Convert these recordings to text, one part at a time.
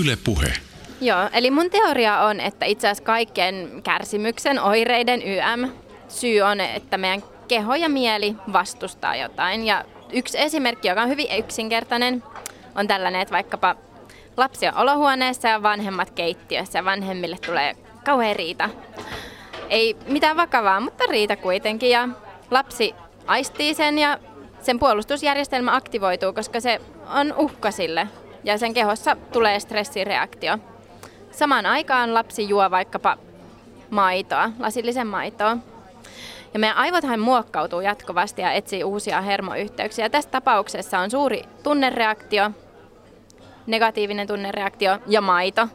Yle Puhe. Joo, eli mun teoria on, että itse asiassa kaikkien kärsimyksen, oireiden, YM, syy on, että meidän keho ja mieli vastustaa jotain. Ja yksi esimerkki, joka on hyvin yksinkertainen, on tällainen, että vaikkapa lapsi on olohuoneessa ja vanhemmat keittiössä ja vanhemmille tulee kauhean riita. Ei mitään vakavaa, mutta riita kuitenkin. Ja lapsi aistii sen ja sen puolustusjärjestelmä aktivoituu, koska se on uhka sille ja sen kehossa tulee stressireaktio. Samaan aikaan lapsi juo vaikkapa maitoa, lasillisen maitoa. Ja meidän aivothan muokkautuu jatkuvasti ja etsii uusia hermoyhteyksiä. Tässä tapauksessa on suuri tunnereaktio, negatiivinen tunnereaktio ja maito.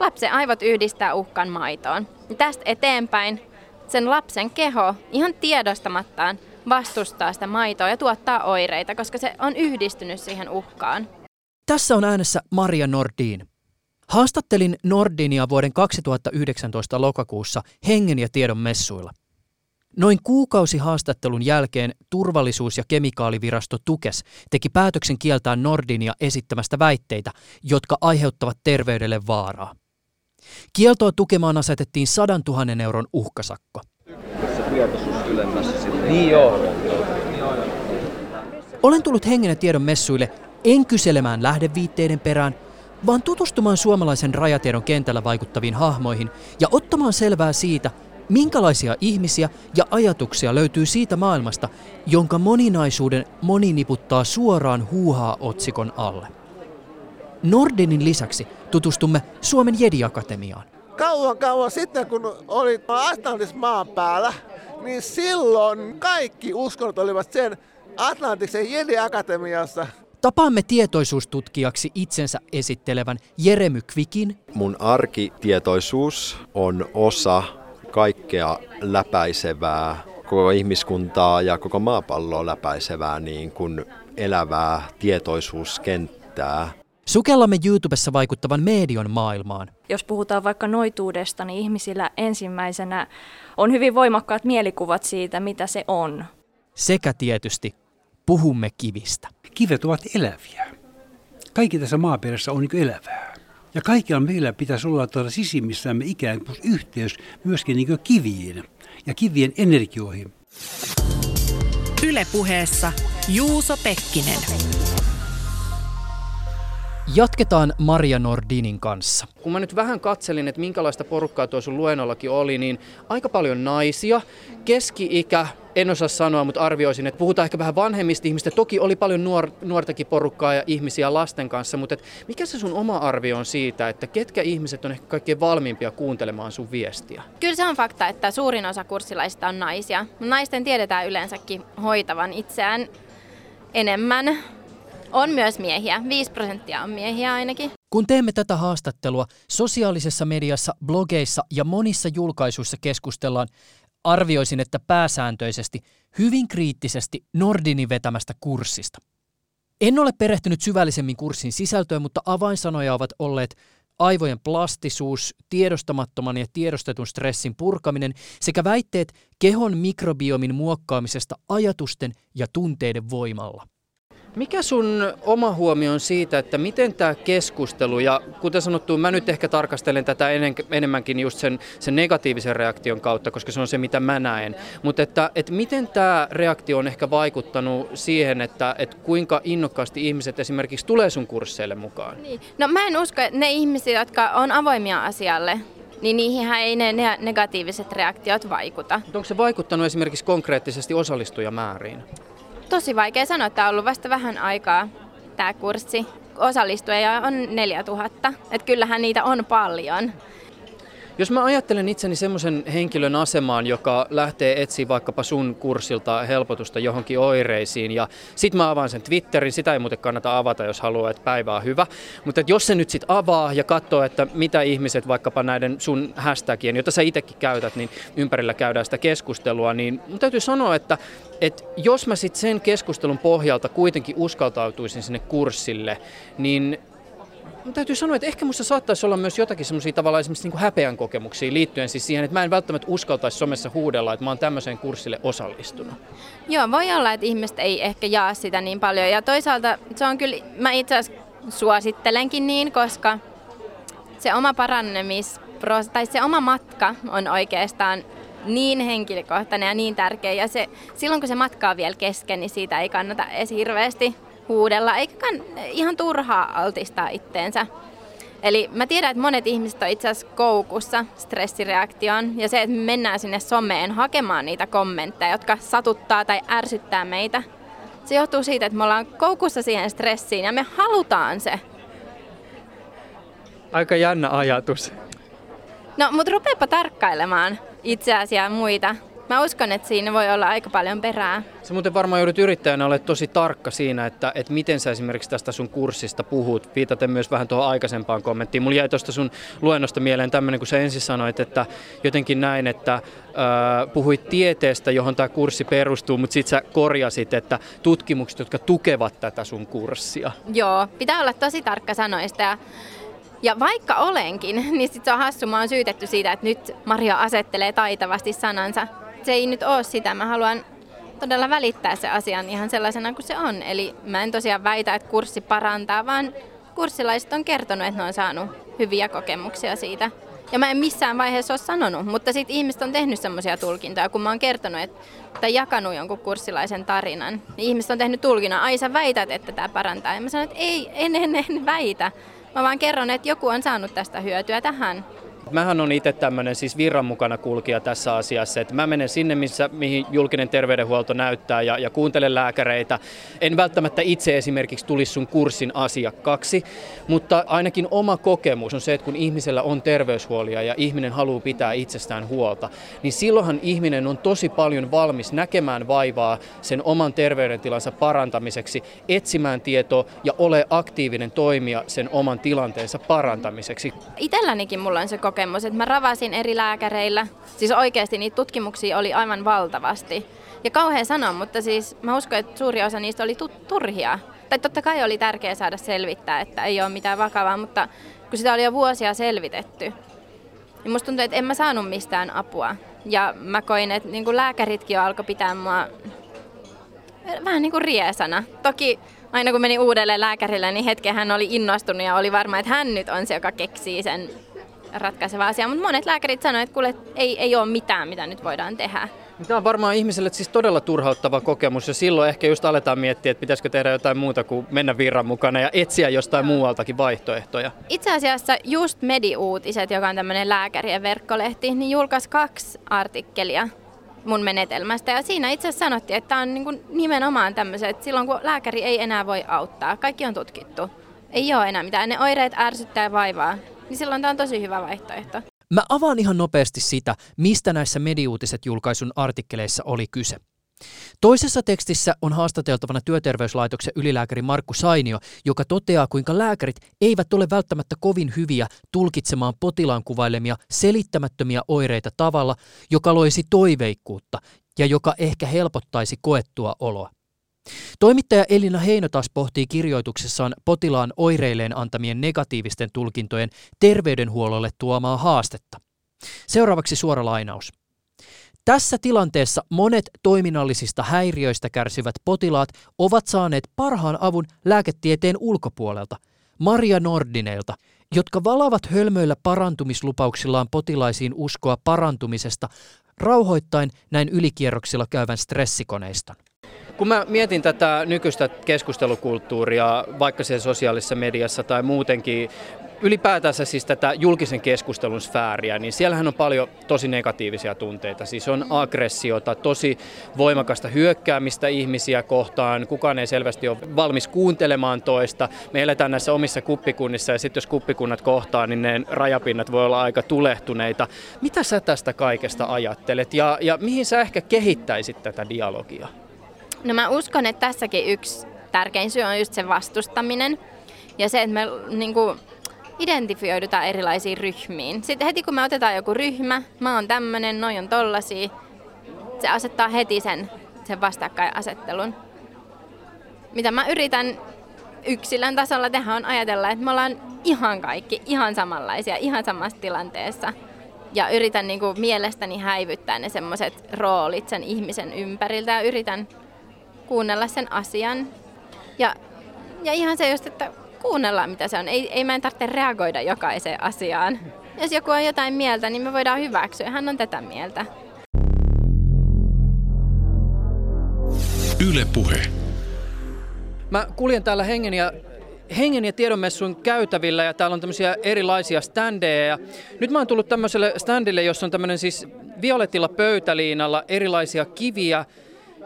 Lapsen aivot yhdistää uhkan maitoon. Ja tästä eteenpäin sen lapsen keho ihan tiedostamattaan vastustaa sitä maitoa ja tuottaa oireita, koska se on yhdistynyt siihen uhkaan. Tässä on äänessä Maria Nordin. Haastattelin Nordinia vuoden 2019 lokakuussa Hengen ja tiedon messuilla. Noin kuukausi haastattelun jälkeen turvallisuus- ja kemikaalivirasto Tukes teki päätöksen kieltää Nordinia esittämästä väitteitä, jotka aiheuttavat terveydelle vaaraa. Kieltoa tukemaan asetettiin 100 000 euron uhkasakko. Niin joo. Olen tullut hengen ja tiedon messuille en kyselemään lähdeviitteiden perään, vaan tutustumaan suomalaisen rajatiedon kentällä vaikuttaviin hahmoihin ja ottamaan selvää siitä, minkälaisia ihmisiä ja ajatuksia löytyy siitä maailmasta, jonka moninaisuuden moni niputtaa suoraan huuhaa-otsikon alle. Nordinin lisäksi tutustumme Suomen Jedi-akatemiaan. Kauan kauan sitten, kun oli Atlantis maan päällä, niin silloin kaikki uskonnot olivat sen Atlantiksen Jedi-akatemiassa. Tapaamme tietoisuustutkijaksi itsensä esittelevän Jeremy Kvikin. Mun arkitietoisuus on osa kaikkea läpäisevää, koko ihmiskuntaa ja koko maapalloa läpäisevää niin kuin elävää tietoisuuskenttää. Sukellamme YouTubessa vaikuttavan median maailmaan. Jos puhutaan vaikka noituudesta, niin ihmisillä ensimmäisenä on hyvin voimakkaat mielikuvat siitä, mitä se on. Sekä tietysti puhumme kivistä. Kivet ovat eläviä. Kaikki tässä maaperässä on niin elävää. Ja kaikilla meillä pitäisi olla tuolla sisimmissämme ikään kuin yhteys myöskin niin kiviin ja kivien energioihin. Ylepuheessa Juuso Pekkinen. Jatketaan Maria Nordinin kanssa. Kun mä nyt vähän katselin, että minkälaista porukkaa tuossa sun luennollakin oli, niin aika paljon naisia, keski-ikä, en osaa sanoa, mutta arvioisin, että puhutaan ehkä vähän vanhemmista ihmistä. Toki oli paljon nuor, nuortakin porukkaa ja ihmisiä lasten kanssa, mutta et mikä se sun oma arvio on siitä, että ketkä ihmiset on ehkä kaikkein valmiimpia kuuntelemaan sun viestiä? Kyllä se on fakta, että suurin osa kurssilaisista on naisia. Naisten tiedetään yleensäkin hoitavan itseään enemmän. On myös miehiä, 5 prosenttia on miehiä ainakin. Kun teemme tätä haastattelua, sosiaalisessa mediassa, blogeissa ja monissa julkaisuissa keskustellaan arvioisin, että pääsääntöisesti hyvin kriittisesti Nordinin vetämästä kurssista. En ole perehtynyt syvällisemmin kurssin sisältöön, mutta avainsanoja ovat olleet aivojen plastisuus, tiedostamattoman ja tiedostetun stressin purkaminen sekä väitteet kehon mikrobiomin muokkaamisesta ajatusten ja tunteiden voimalla. Mikä sun oma huomio on siitä, että miten tämä keskustelu, ja kuten sanottu, mä nyt ehkä tarkastelen tätä enemmänkin just sen, sen negatiivisen reaktion kautta, koska se on se, mitä mä näen, mutta että, että miten tämä reaktio on ehkä vaikuttanut siihen, että, että kuinka innokkaasti ihmiset esimerkiksi tulee sun kursseille mukaan? Niin. No mä en usko, että ne ihmiset, jotka on avoimia asialle, niin niihin ei ne negatiiviset reaktiot vaikuta. Onko se vaikuttanut esimerkiksi konkreettisesti osallistujamääriin? Tosi vaikea sanoa, että on ollut vasta vähän aikaa tämä kurssi. Osallistujia on 4000, että kyllähän niitä on paljon. Jos mä ajattelen itseni semmoisen henkilön asemaan, joka lähtee etsiä vaikkapa sun kurssilta helpotusta johonkin oireisiin ja sit mä avaan sen Twitterin, sitä ei muuten kannata avata, jos haluaa, että päivä on hyvä. Mutta jos se nyt sit avaa ja katsoo, että mitä ihmiset vaikkapa näiden sun hashtagien, jota sä itsekin käytät, niin ympärillä käydään sitä keskustelua, niin mun täytyy sanoa, että, että jos mä sitten sen keskustelun pohjalta kuitenkin uskaltautuisin sinne kurssille, niin Mun täytyy sanoa, että ehkä musta saattaisi olla myös jotakin semmoisia tavallaan esimerkiksi niin häpeän kokemuksia liittyen siis siihen, että mä en välttämättä uskaltaisi somessa huudella, että mä oon tämmöiseen kurssille osallistunut. Joo, voi olla, että ihmiset ei ehkä jaa sitä niin paljon. Ja toisaalta se on kyllä, mä itse asiassa suosittelenkin niin, koska se oma parannemis, tai se oma matka on oikeastaan niin henkilökohtainen ja niin tärkeä. Ja se, silloin kun se matka on vielä kesken, niin siitä ei kannata edes hirveästi huudella, eikä kann, ihan turhaa altistaa itteensä. Eli mä tiedän, että monet ihmiset on itse asiassa koukussa stressireaktioon ja se, että me mennään sinne someen hakemaan niitä kommentteja, jotka satuttaa tai ärsyttää meitä. Se johtuu siitä, että me ollaan koukussa siihen stressiin ja me halutaan se. Aika jännä ajatus. No, mutta rupeapa tarkkailemaan itseäsi ja muita. Mä uskon, että siinä voi olla aika paljon perää. Se muuten varmaan joudut yrittäjänä ole tosi tarkka siinä, että, että miten sä esimerkiksi tästä sun kurssista puhut. Viitaten myös vähän tuohon aikaisempaan kommenttiin. Mulla jäi tuosta sun luennosta mieleen tämmöinen, kun sä ensin sanoit, että jotenkin näin, että äh, puhuit tieteestä, johon tämä kurssi perustuu, mutta sitten sä korjasit, että tutkimukset, jotka tukevat tätä sun kurssia. Joo, pitää olla tosi tarkka sanoista ja ja vaikka olenkin, niin sitten se on hassu, mä oon syytetty siitä, että nyt Maria asettelee taitavasti sanansa. Se ei nyt ole sitä, mä haluan todella välittää se asian ihan sellaisena kuin se on. Eli mä en tosiaan väitä, että kurssi parantaa, vaan kurssilaiset on kertonut, että ne on saanut hyviä kokemuksia siitä. Ja mä en missään vaiheessa ole sanonut, mutta sitten ihmiset on tehnyt semmoisia tulkintoja, kun mä oon kertonut että, tai jakanut jonkun kurssilaisen tarinan. Niin ihmiset on tehnyt tulkinnan, ai sä väität, että tämä parantaa. Ja mä sanon, että ei, en, en, en väitä. Mä vaan kerron, että joku on saanut tästä hyötyä tähän. Mähän on itse tämmöinen siis virran mukana kulkija tässä asiassa, että mä menen sinne, missä, mihin julkinen terveydenhuolto näyttää ja, ja kuuntelen lääkäreitä. En välttämättä itse esimerkiksi tulisi sun kurssin asiakkaaksi, mutta ainakin oma kokemus on se, että kun ihmisellä on terveyshuolia ja ihminen haluaa pitää itsestään huolta, niin silloinhan ihminen on tosi paljon valmis näkemään vaivaa sen oman terveydentilansa parantamiseksi, etsimään tietoa ja ole aktiivinen toimija sen oman tilanteensa parantamiseksi. Itsellänikin mulla on se kokemus kokemus, että mä ravasin eri lääkäreillä. Siis oikeasti niitä tutkimuksia oli aivan valtavasti. Ja kauhean sanoa, mutta siis mä uskon, että suuri osa niistä oli turhia. Tai totta kai oli tärkeää saada selvittää, että ei ole mitään vakavaa, mutta kun sitä oli jo vuosia selvitetty, niin musta tuntui, että en mä saanut mistään apua. Ja mä koin, että niin lääkäritkin jo alkoi pitää mua vähän niin kuin riesana. Toki aina kun meni uudelle lääkärille, niin hetken hän oli innostunut ja oli varma, että hän nyt on se, joka keksii sen ratkaiseva asia, mutta monet lääkärit sanoivat, että kuule, ei, ei ole mitään, mitä nyt voidaan tehdä. Tämä on varmaan ihmiselle siis todella turhauttava kokemus ja silloin ehkä just aletaan miettiä, että pitäisikö tehdä jotain muuta kuin mennä virran mukana ja etsiä jostain muualtakin vaihtoehtoja. Itse asiassa just Medi-uutiset, joka on tämmöinen lääkärien verkkolehti, niin julkaisi kaksi artikkelia mun menetelmästä. Ja siinä itse asiassa sanottiin, että tämä on niin nimenomaan tämmöiset, että silloin kun lääkäri ei enää voi auttaa, kaikki on tutkittu. Ei ole enää mitään, ne oireet ärsyttää ja vaivaa niin silloin tämä on tosi hyvä vaihtoehto. Mä avaan ihan nopeasti sitä, mistä näissä mediuutiset julkaisun artikkeleissa oli kyse. Toisessa tekstissä on haastateltavana työterveyslaitoksen ylilääkäri Markku Sainio, joka toteaa, kuinka lääkärit eivät ole välttämättä kovin hyviä tulkitsemaan potilaan kuvailemia selittämättömiä oireita tavalla, joka loisi toiveikkuutta ja joka ehkä helpottaisi koettua oloa. Toimittaja Elina Heino taas pohtii kirjoituksessaan potilaan oireilleen antamien negatiivisten tulkintojen terveydenhuollolle tuomaa haastetta. Seuraavaksi suora lainaus. Tässä tilanteessa monet toiminnallisista häiriöistä kärsivät potilaat ovat saaneet parhaan avun lääketieteen ulkopuolelta, Maria Nordineilta, jotka valavat hölmöillä parantumislupauksillaan potilaisiin uskoa parantumisesta, rauhoittain näin ylikierroksilla käyvän stressikoneiston. Kun mä mietin tätä nykyistä keskustelukulttuuria, vaikka siellä sosiaalisessa mediassa tai muutenkin, ylipäätänsä siis tätä julkisen keskustelun sfääriä, niin siellähän on paljon tosi negatiivisia tunteita. Siis on aggressiota, tosi voimakasta hyökkäämistä ihmisiä kohtaan, kukaan ei selvästi ole valmis kuuntelemaan toista. Me eletään näissä omissa kuppikunnissa ja sitten jos kuppikunnat kohtaa, niin ne rajapinnat voi olla aika tulehtuneita. Mitä sä tästä kaikesta ajattelet ja, ja mihin sä ehkä kehittäisit tätä dialogia? No mä uskon, että tässäkin yksi tärkein syy on just se vastustaminen ja se, että me niin kuin, identifioidutaan erilaisiin ryhmiin. Sitten heti kun me otetaan joku ryhmä, mä oon tämmönen, noi on tollasia, se asettaa heti sen, sen vastakkainasettelun. Mitä mä yritän yksilön tasolla tehdä on ajatella, että me ollaan ihan kaikki ihan samanlaisia, ihan samassa tilanteessa. Ja yritän niin kuin mielestäni häivyttää ne semmoiset roolit sen ihmisen ympäriltä ja yritän kuunnella sen asian. Ja, ja ihan se just, että kuunnellaan mitä se on. Ei, ei meidän tarvitse reagoida jokaiseen asiaan. Jos joku on jotain mieltä, niin me voidaan hyväksyä. Hän on tätä mieltä. Yle Puhe. Mä kuljen täällä hengen ja hengen ja tiedonmessun käytävillä ja täällä on tämmöisiä erilaisia standeja. Ja nyt mä oon tullut tämmöiselle standille, jossa on tämmöinen siis violetilla pöytäliinalla erilaisia kiviä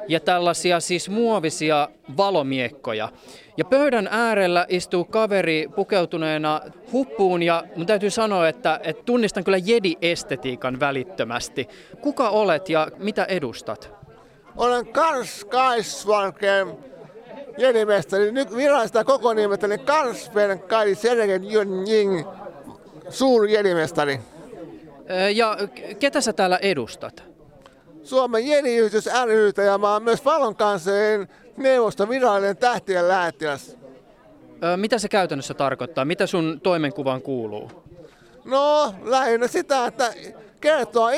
ja tällaisia siis muovisia valomiekkoja. Ja pöydän äärellä istuu kaveri pukeutuneena huppuun ja mun täytyy sanoa, että, että tunnistan kyllä jedi-estetiikan välittömästi. Kuka olet ja mitä edustat? Olen Kars Skyswalker jedimestari. Nyt virallista koko nimettäni Karspen Kai Sergen Jing, suuri jedimestari. Ja ketä sä täällä edustat? Suomen jeniyhdys rytä ja mä oon myös valonkansojen neuvoston virallinen tähtien lähettiläs. Mitä se käytännössä tarkoittaa? Mitä sun toimenkuvaan kuuluu? No, lähinnä sitä, että kertoo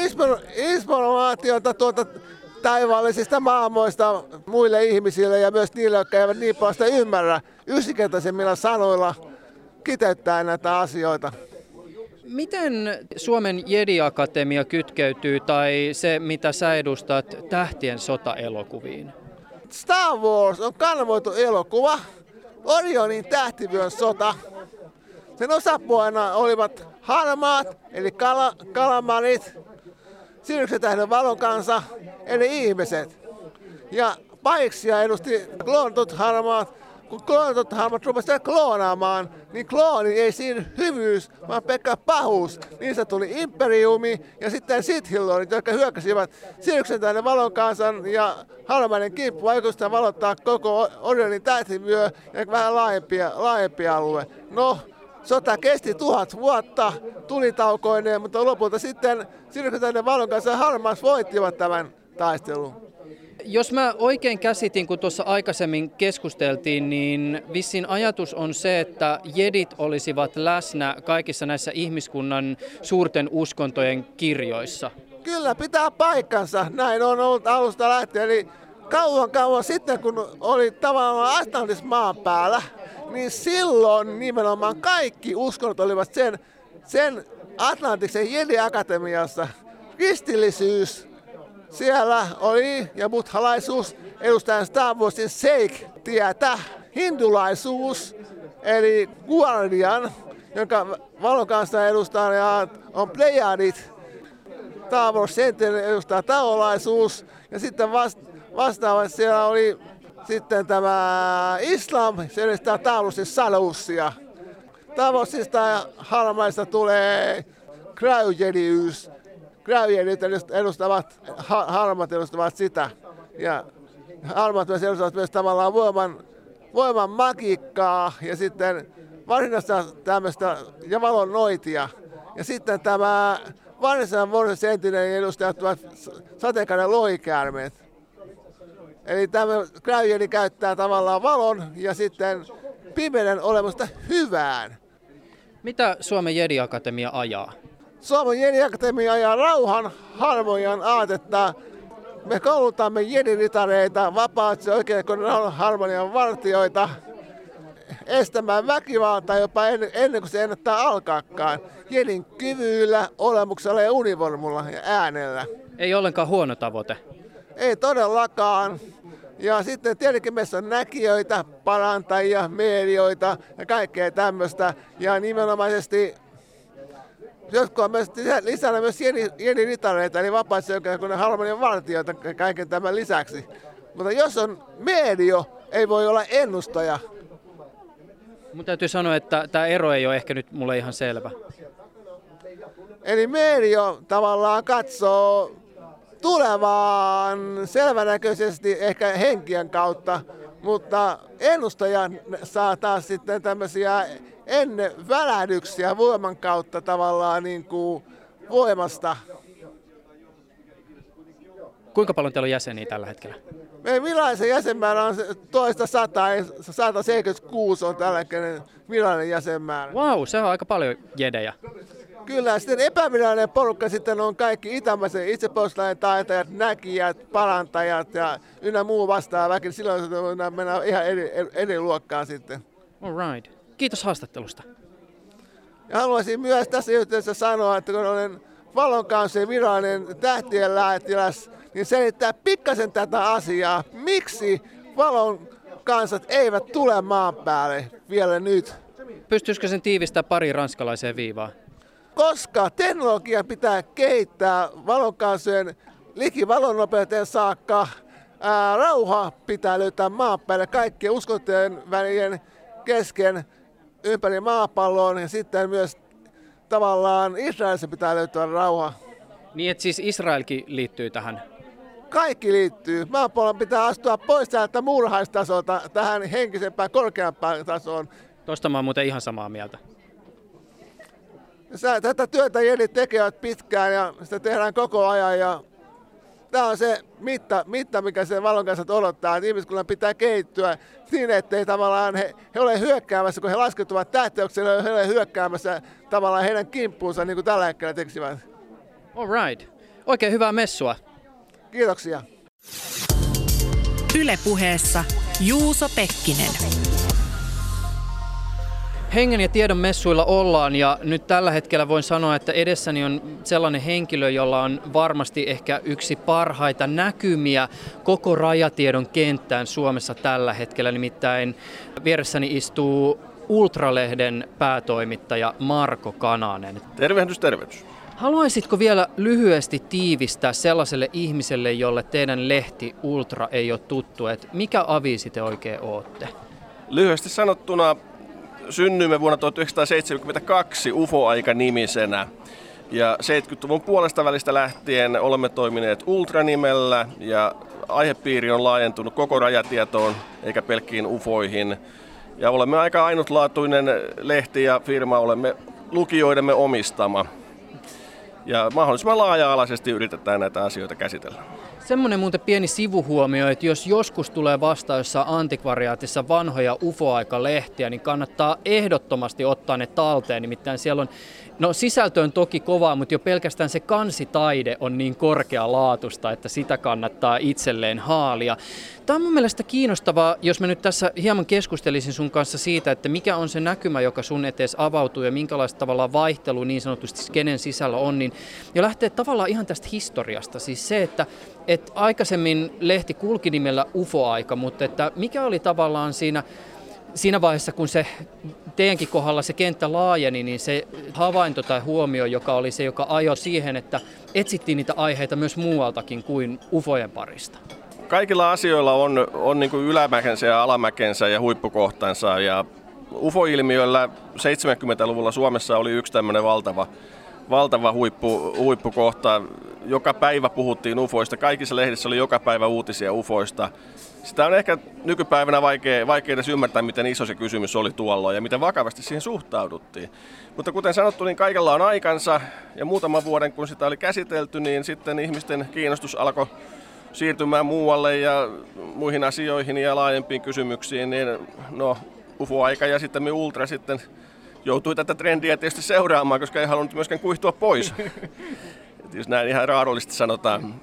informaatiota tuota taivaallisista maailmoista muille ihmisille ja myös niille, jotka eivät niin paljon sitä ymmärrä yksinkertaisemmilla sanoilla kiteyttää näitä asioita. Miten Suomen Jedi-akatemia kytkeytyy tai se, mitä sä edustat, tähtien sota-elokuviin? Star Wars on kanavoitu elokuva. Orionin tähtivyön sota. Sen osapuolena olivat harmaat, eli kala, kalamarit, Siryksen tähden valon kanssa, eli ihmiset. Ja paiksia edusti kloonatut harmaat, kun kloonatut harmat rupesivat kloonaamaan, niin klooni ei siinä hyvyys, vaan pelkkä pahuus. Niistä tuli imperiumi ja sitten sithillorit, jotka hyökkäsivät Siryksen tähden valon kansan ja harmainen kimppu vaikutusta valottaa koko Orionin tähtivyö ja vähän laajempi, laajempi alue. No, Sota kesti tuhat vuotta tulitaukoineen, mutta lopulta sitten Sirkutainen valon kanssa Harmas voittivat tämän taistelun. Jos mä oikein käsitin, kun tuossa aikaisemmin keskusteltiin, niin vissin ajatus on se, että jedit olisivat läsnä kaikissa näissä ihmiskunnan suurten uskontojen kirjoissa. Kyllä, pitää paikkansa. Näin on ollut alusta lähtien. Eli kauan kauan sitten, kun oli tavallaan Atlantis maan päällä, niin silloin nimenomaan kaikki uskonnot olivat sen, sen Atlantiksen Jedi-akatemiassa. Kristillisyys siellä oli ja buddhalaisuus edustajan Warsin Seik-tietä. Hindulaisuus eli Guardian, jonka valon kanssa edustaa on Plejadit. Star Wars edustaa taolaisuus ja sitten vasta vastaavasti siellä oli sitten tämä islam, se edistää taulusin sadoussia. Tavoisista harmaista tulee kräyjediys. Kräyjedit edustavat, harmat edustavat sitä. Ja harmat myös edustavat myös tavallaan voiman, voiman magiikkaa ja sitten varsinaista tämmöistä ja valon noitia. Ja sitten tämä varsinaisen vuoden sentinen edustajat ovat sateenkaiden lohikäärmeet. Eli tämä Cryogeni käyttää tavallaan valon ja sitten pimeyden olemusta hyvään. Mitä Suomen Jedi-akatemia ajaa? Suomen Jedi-akatemia ajaa rauhan, harmonian aatetta. Me koulutamme jedinitareita, vapaat oikein kun harmonian vartioita, estämään väkivaltaa jopa ennen, ennen kuin se ennättää alkaakaan. Jedin kyvyillä, olemuksella ja univormulla ja äänellä. Ei ollenkaan huono tavoite. Ei todellakaan. Ja sitten tietenkin meissä on näkijöitä, parantajia, medioita ja kaikkea tämmöistä. Ja nimenomaisesti jotkut on myös lisänä myös jeni, ritareita, eli vapaissa kun ne harmonien vartijoita kaiken tämän lisäksi. Mutta jos on medio, ei voi olla ennustaja. Mun täytyy sanoa, että tämä ero ei ole ehkä nyt mulle ihan selvä. Eli medio tavallaan katsoo tulevaan selvänäköisesti ehkä henkien kautta, mutta ennustaja saa taas sitten tämmöisiä ennen välähdyksiä voiman kautta tavallaan niin kuin voimasta. Kuinka paljon teillä on jäseniä tällä hetkellä? Meidän virallisen jäsenmäärä on toista 100, 176 on tällä hetkellä virallinen jäsenmäärä. Wow, se on aika paljon jedejä. Kyllä, sitten epävirallinen porukka sitten on kaikki itämäisen itsepuolustuslain taitajat, näkijät, parantajat ja ynnä muu vastaava väki. Silloin mennään ihan eri, eri luokkaan sitten. All right. Kiitos haastattelusta. Ja haluaisin myös tässä yhteydessä sanoa, että kun olen valon kanssa virallinen tähtien lähettiläs, niin selittää pikkasen tätä asiaa. Miksi valon kansat eivät tule maan päälle vielä nyt? Pystyisikö sen tiivistää pari ranskalaiseen viivaan? Koska teknologia pitää kehittää valonkansojen liki valonnopeuteen saakka, ää, rauha pitää löytää maan päälle kaikkien uskontojen välien kesken ympäri maapallon ja sitten myös tavallaan Israelissa pitää löytää rauha. Niin, että siis Israelkin liittyy tähän. Kaikki liittyy. Maapallon pitää astua pois täältä muurahaistasolta tähän henkisempään, korkeampaan tasoon. Tuosta mä oon muuten ihan samaa mieltä. Tätä työtä jelit tekevät pitkään ja sitä tehdään koko ajan ja tämä on se mitta, mitta mikä se valon kanssa odottaa, että ihmiskunnan pitää kehittyä niin, ettei tavallaan he, he ole hyökkäämässä, kun he laskeutuvat tähteykselle, he ole hyökkäämässä tavallaan heidän kimppuunsa niin kuin tällä hetkellä teksivät. All right. Oikein hyvää messua. Kiitoksia. Ylepuheessa Juuso Pekkinen. Hengen ja tiedon messuilla ollaan ja nyt tällä hetkellä voin sanoa, että edessäni on sellainen henkilö, jolla on varmasti ehkä yksi parhaita näkymiä koko rajatiedon kenttään Suomessa tällä hetkellä. Nimittäin vieressäni istuu Ultralehden päätoimittaja Marko Kananen. Tervehdys, tervehdys. Haluaisitko vielä lyhyesti tiivistää sellaiselle ihmiselle, jolle teidän lehti Ultra ei ole tuttu, että mikä aviisi te oikein ootte? Lyhyesti sanottuna synnyimme vuonna 1972 UFO-aika-nimisenä. Ja 70-luvun puolesta välistä lähtien olemme toimineet Ultra-nimellä ja aihepiiri on laajentunut koko rajatietoon eikä pelkkiin UFOihin. Ja olemme aika ainutlaatuinen lehti ja firma, olemme lukijoidemme omistama. Ja mahdollisimman laaja-alaisesti yritetään näitä asioita käsitellä. Semmoinen muuten pieni sivuhuomio, että jos joskus tulee vastaan jossain antikvariaatissa vanhoja UFO-aikalehtiä, niin kannattaa ehdottomasti ottaa ne talteen. Nimittäin siellä on, no sisältö on toki kovaa, mutta jo pelkästään se kansitaide on niin korkealaatusta, että sitä kannattaa itselleen haalia. Tämä on mun mielestä kiinnostavaa, jos mä nyt tässä hieman keskustelisin sun kanssa siitä, että mikä on se näkymä, joka sun etees avautuu ja minkälaista tavalla vaihtelu niin sanotusti kenen sisällä on, niin jo lähtee tavallaan ihan tästä historiasta. Siis se, että, että aikaisemmin lehti kulki nimellä UFO-aika, mutta että mikä oli tavallaan siinä siinä vaiheessa, kun se teidänkin kohdalla se kenttä laajeni, niin se havainto tai huomio, joka oli se, joka ajoi siihen, että etsittiin niitä aiheita myös muualtakin kuin ufojen parista kaikilla asioilla on, on niin ylämäkensä ja alamäkensä ja huippukohtansa. Ja UFO-ilmiöllä 70-luvulla Suomessa oli yksi tämmöinen valtava, valtava huippu, huippukohta. Joka päivä puhuttiin UFOista, kaikissa lehdissä oli joka päivä uutisia UFOista. Sitä on ehkä nykypäivänä vaikea, vaikea edes ymmärtää, miten iso se kysymys oli tuolloin ja miten vakavasti siihen suhtauduttiin. Mutta kuten sanottu, niin kaikella on aikansa ja muutaman vuoden kun sitä oli käsitelty, niin sitten ihmisten kiinnostus alkoi siirtymään muualle ja muihin asioihin ja laajempiin kysymyksiin, niin no, UFO-aika ja sitten me Ultra sitten joutui tätä trendiä tietysti seuraamaan, koska ei halunnut myöskään kuihtua pois. jos näin ihan raadollisesti sanotaan.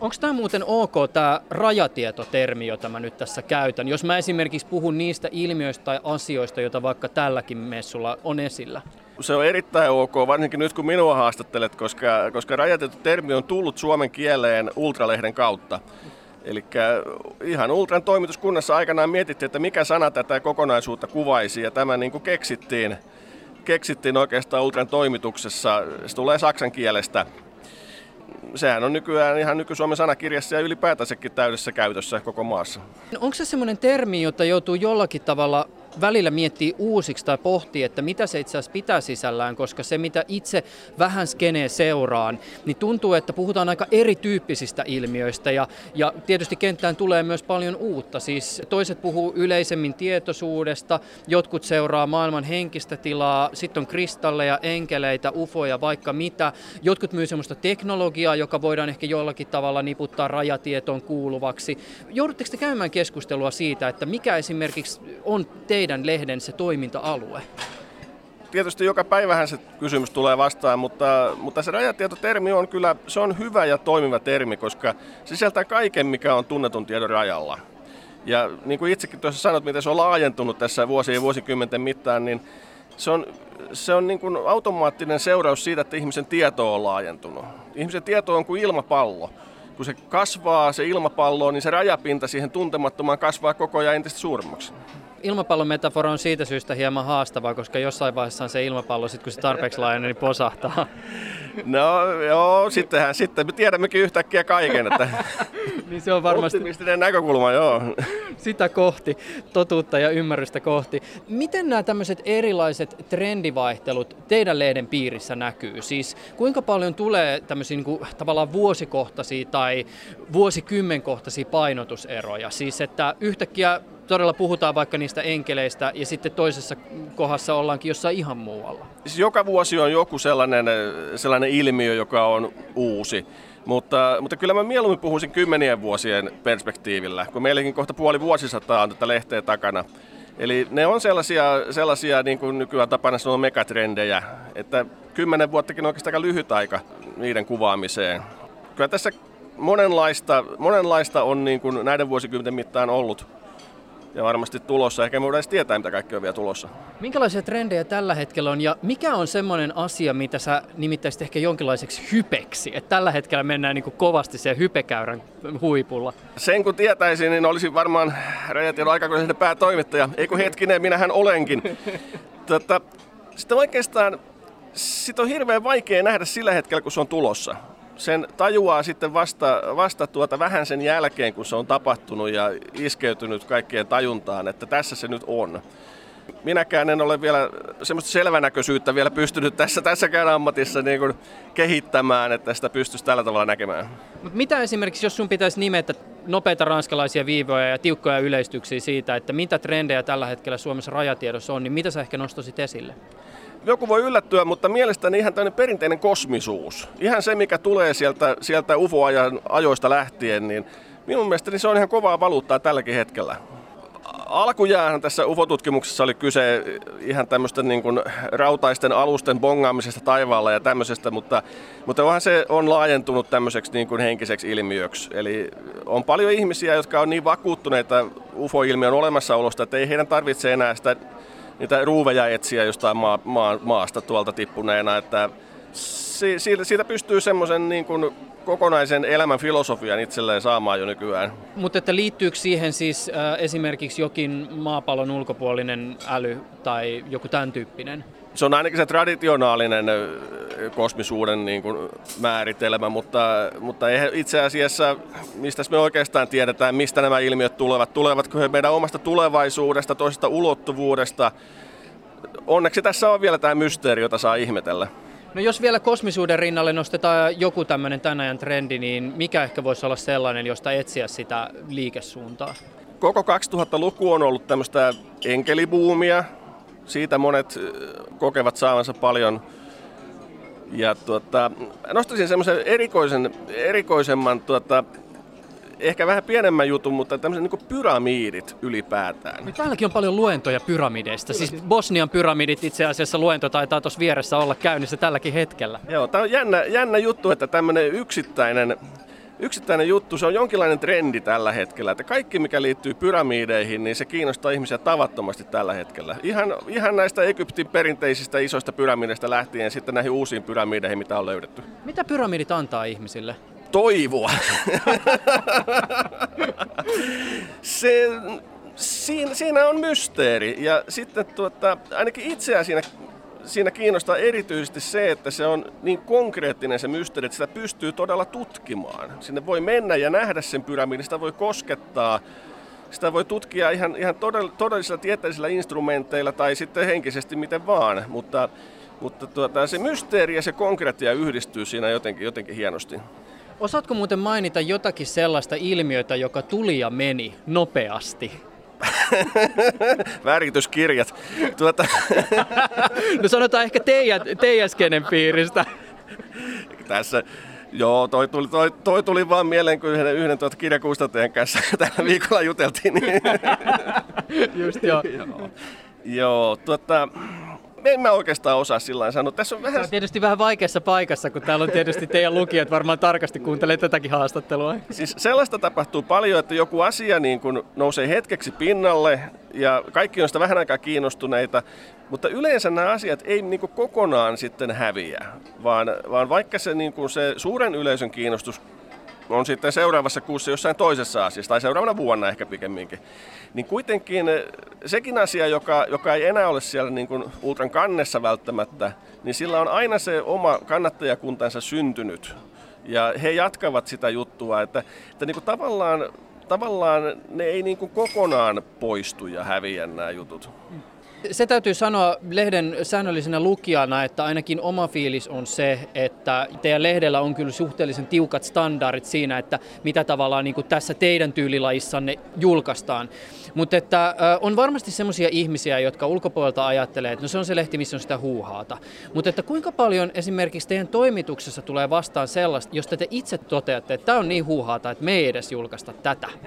Onko tämä muuten ok, tämä rajatietotermi, jota mä nyt tässä käytän, jos mä esimerkiksi puhun niistä ilmiöistä tai asioista, joita vaikka tälläkin messulla on esillä? Se on erittäin ok, varsinkin nyt kun minua haastattelet, koska, koska rajatietotermi on tullut suomen kieleen Ultralehden kautta. Eli ihan Ultran toimituskunnassa aikanaan mietittiin, että mikä sana tätä kokonaisuutta kuvaisi, ja tämä niin kuin keksittiin, keksittiin oikeastaan Ultran toimituksessa. Se tulee saksan kielestä sehän on nykyään ihan nyky-Suomen sanakirjassa ja ylipäätänsäkin täydessä käytössä koko maassa. Onko se semmoinen termi, jota joutuu jollakin tavalla välillä miettii uusiksi tai pohtii, että mitä se itse asiassa pitää sisällään, koska se mitä itse vähän skenee seuraan, niin tuntuu, että puhutaan aika erityyppisistä ilmiöistä ja, ja tietysti kenttään tulee myös paljon uutta. Siis toiset puhuu yleisemmin tietoisuudesta, jotkut seuraa maailman henkistä tilaa, sitten on kristalleja, enkeleitä, ufoja, vaikka mitä. Jotkut myy semmoista teknologiaa, joka voidaan ehkä jollakin tavalla niputtaa rajatietoon kuuluvaksi. Joudutteko te käymään keskustelua siitä, että mikä esimerkiksi on teidän teidän lehden se toiminta-alue? Tietysti joka päivähän se kysymys tulee vastaan, mutta, mutta se rajatietotermi on kyllä se on hyvä ja toimiva termi, koska sisältää kaiken, mikä on tunnetun tiedon rajalla. Ja niin kuin itsekin tuossa sanot, miten se on laajentunut tässä vuosien ja vuosikymmenten mittaan, niin se on, se on niin kuin automaattinen seuraus siitä, että ihmisen tieto on laajentunut. Ihmisen tieto on kuin ilmapallo. Kun se kasvaa, se ilmapallo, niin se rajapinta siihen tuntemattomaan kasvaa koko ajan entistä suuremmaksi. Ilmapallon metafora on siitä syystä hieman haastava, koska jossain vaiheessa on se ilmapallo, sit kun se tarpeeksi laajenee, niin posahtaa. No joo, sittenhän sitten me tiedämmekin yhtäkkiä kaiken, että niin se on varmasti optimistinen näkökulma, joo. sitä kohti, totuutta ja ymmärrystä kohti. Miten nämä tämmöiset erilaiset trendivaihtelut teidän lehden piirissä näkyy? Siis kuinka paljon tulee tämmöisiä niin kuin, tavallaan vuosikohtaisia tai vuosikymmenkohtaisia painotuseroja? Siis että yhtäkkiä todella puhutaan vaikka niistä enkeleistä ja sitten toisessa kohdassa ollaankin jossain ihan muualla. Siis joka vuosi on joku sellainen, sellainen ilmiö, joka on uusi. Mutta, mutta kyllä mä mieluummin puhuisin kymmenien vuosien perspektiivillä, kun meilläkin kohta puoli vuosisataa on tätä lehteä takana. Eli ne on sellaisia, sellaisia niin kuin nykyään tapana sanoa megatrendejä, että kymmenen vuottakin on oikeastaan aika lyhyt aika niiden kuvaamiseen. Kyllä tässä monenlaista, monenlaista on niin kuin näiden vuosikymmenten mittaan ollut ja varmasti tulossa. Ehkä me voidaan edes tietää, mitä kaikkea on vielä tulossa. Minkälaisia trendejä tällä hetkellä on ja mikä on semmoinen asia, mitä sä nimittäisit ehkä jonkinlaiseksi hypeksi? Että tällä hetkellä mennään niin kovasti siellä hypekäyrän huipulla. Sen kun tietäisin, niin olisi varmaan Rajatiedon aikakohdallinen päätoimittaja. Ei kun hetkinen, minähän olenkin. Tota, sitten oikeastaan sit on hirveän vaikea nähdä sillä hetkellä, kun se on tulossa sen tajuaa sitten vasta, vasta tuota vähän sen jälkeen, kun se on tapahtunut ja iskeytynyt kaikkien tajuntaan, että tässä se nyt on. Minäkään en ole vielä semmoista selvänäköisyyttä vielä pystynyt tässä, tässäkään ammatissa niin kuin kehittämään, että sitä pystyisi tällä tavalla näkemään. Mut mitä esimerkiksi, jos sun pitäisi nimetä nopeita ranskalaisia viivoja ja tiukkoja yleistyksiä siitä, että mitä trendejä tällä hetkellä Suomessa rajatiedossa on, niin mitä sä ehkä nostasit esille? Joku voi yllättyä, mutta mielestäni ihan tämmöinen perinteinen kosmisuus, ihan se mikä tulee sieltä, sieltä UFO-ajan ajoista lähtien, niin minun mielestäni se on ihan kovaa valuuttaa tälläkin hetkellä. Alkujäähän tässä UFO-tutkimuksessa oli kyse ihan tämmöistä niin kuin rautaisten alusten bongaamisesta taivaalla ja tämmöisestä, mutta, mutta onhan se on laajentunut tämmöiseksi niin kuin henkiseksi ilmiöksi. Eli on paljon ihmisiä, jotka on niin vakuuttuneita UFO-ilmiön olemassaolosta, että ei heidän tarvitse enää sitä niitä ruuveja etsiä jostain maa, maa, maasta tuolta tippuneena, että si, siitä, siitä pystyy semmoisen niin kuin kokonaisen elämän filosofian itselleen saamaan jo nykyään. Mutta että liittyykö siihen siis äh, esimerkiksi jokin maapallon ulkopuolinen äly tai joku tämän tyyppinen? Se on ainakin se traditionaalinen kosmisuuden niin kuin määritelmä, mutta, mutta itse asiassa, mistä me oikeastaan tiedetään, mistä nämä ilmiöt tulevat. Tulevatko he meidän omasta tulevaisuudesta, toisesta ulottuvuudesta? Onneksi tässä on vielä tämä mysteeri, jota saa ihmetellä. No jos vielä kosmisuuden rinnalle nostetaan joku tämmöinen tämän ajan trendi, niin mikä ehkä voisi olla sellainen, josta etsiä sitä liikesuuntaa? Koko 2000-luku on ollut tämmöistä enkelibuumia. Siitä monet kokevat saavansa paljon ja tuota, nostaisin semmoisen erikoisen, erikoisemman, tuota, ehkä vähän pienemmän jutun, mutta tämmöisen niin pyramiidit ylipäätään. No, täälläkin on paljon luentoja pyramideista. Siis Bosnian pyramidit itse asiassa luento taitaa tuossa vieressä olla käynnissä tälläkin hetkellä. Joo, tämä on jännä, jännä juttu, että tämmöinen yksittäinen yksittäinen juttu, se on jonkinlainen trendi tällä hetkellä, että kaikki mikä liittyy pyramiideihin, niin se kiinnostaa ihmisiä tavattomasti tällä hetkellä. Ihan, ihan näistä Egyptin perinteisistä isoista pyramideista lähtien sitten näihin uusiin pyramideihin, mitä on löydetty. Mitä pyramidit antaa ihmisille? Toivoa. se, siinä, siinä on mysteeri ja sitten tuota, ainakin itseään siinä siinä kiinnostaa erityisesti se, että se on niin konkreettinen se mysteeri, että sitä pystyy todella tutkimaan. Sinne voi mennä ja nähdä sen pyramidin, sitä voi koskettaa, sitä voi tutkia ihan, ihan todellisilla tieteellisillä instrumenteilla tai sitten henkisesti miten vaan, mutta, mutta tuota, se mysteeri ja se konkreettia yhdistyy siinä jotenkin, jotenkin hienosti. Osaatko muuten mainita jotakin sellaista ilmiötä, joka tuli ja meni nopeasti? Värityskirjat. Tuota. no sanotaan ehkä teidän, teidän skenen piiristä. Tässä Joo, toi tuli, toi, toi tuli vaan mieleen, kun yhden, yhden tuota kirjakustantajan kanssa tällä viikolla juteltiin. Niin. Just joo. joo. joo tuota, en mä oikeastaan osaa sillä sanoa. Tässä on vähän... on tietysti vähän vaikeassa paikassa, kun täällä on tietysti teidän lukijat varmaan tarkasti kuuntelee tätäkin haastattelua. Siis sellaista tapahtuu paljon, että joku asia niin kun nousee hetkeksi pinnalle ja kaikki on sitä vähän aikaa kiinnostuneita, mutta yleensä nämä asiat ei niin kuin kokonaan sitten häviä, vaan, vaan vaikka se, niin kuin se suuren yleisön kiinnostus on sitten seuraavassa kuussa jossain toisessa asiassa, tai seuraavana vuonna ehkä pikemminkin, niin kuitenkin eh, sekin asia, joka, joka ei enää ole siellä niin kuin ultran kannessa välttämättä, niin sillä on aina se oma kannattajakuntansa syntynyt. Ja he jatkavat sitä juttua, että, että niin kuin tavallaan, tavallaan ne ei niin kuin kokonaan poistu ja häviä nämä jutut. Se täytyy sanoa lehden säännöllisenä lukijana, että ainakin oma fiilis on se, että teidän lehdellä on kyllä suhteellisen tiukat standardit siinä, että mitä tavallaan niin tässä teidän tyylilajissanne julkaistaan. Mutta että on varmasti semmoisia ihmisiä, jotka ulkopuolelta ajattelee, että no se on se lehti, missä on sitä huuhaata. Mutta että kuinka paljon esimerkiksi teidän toimituksessa tulee vastaan sellaista, jos te itse toteatte, että tämä on niin huuhaata, että me ei edes julkaista tätä?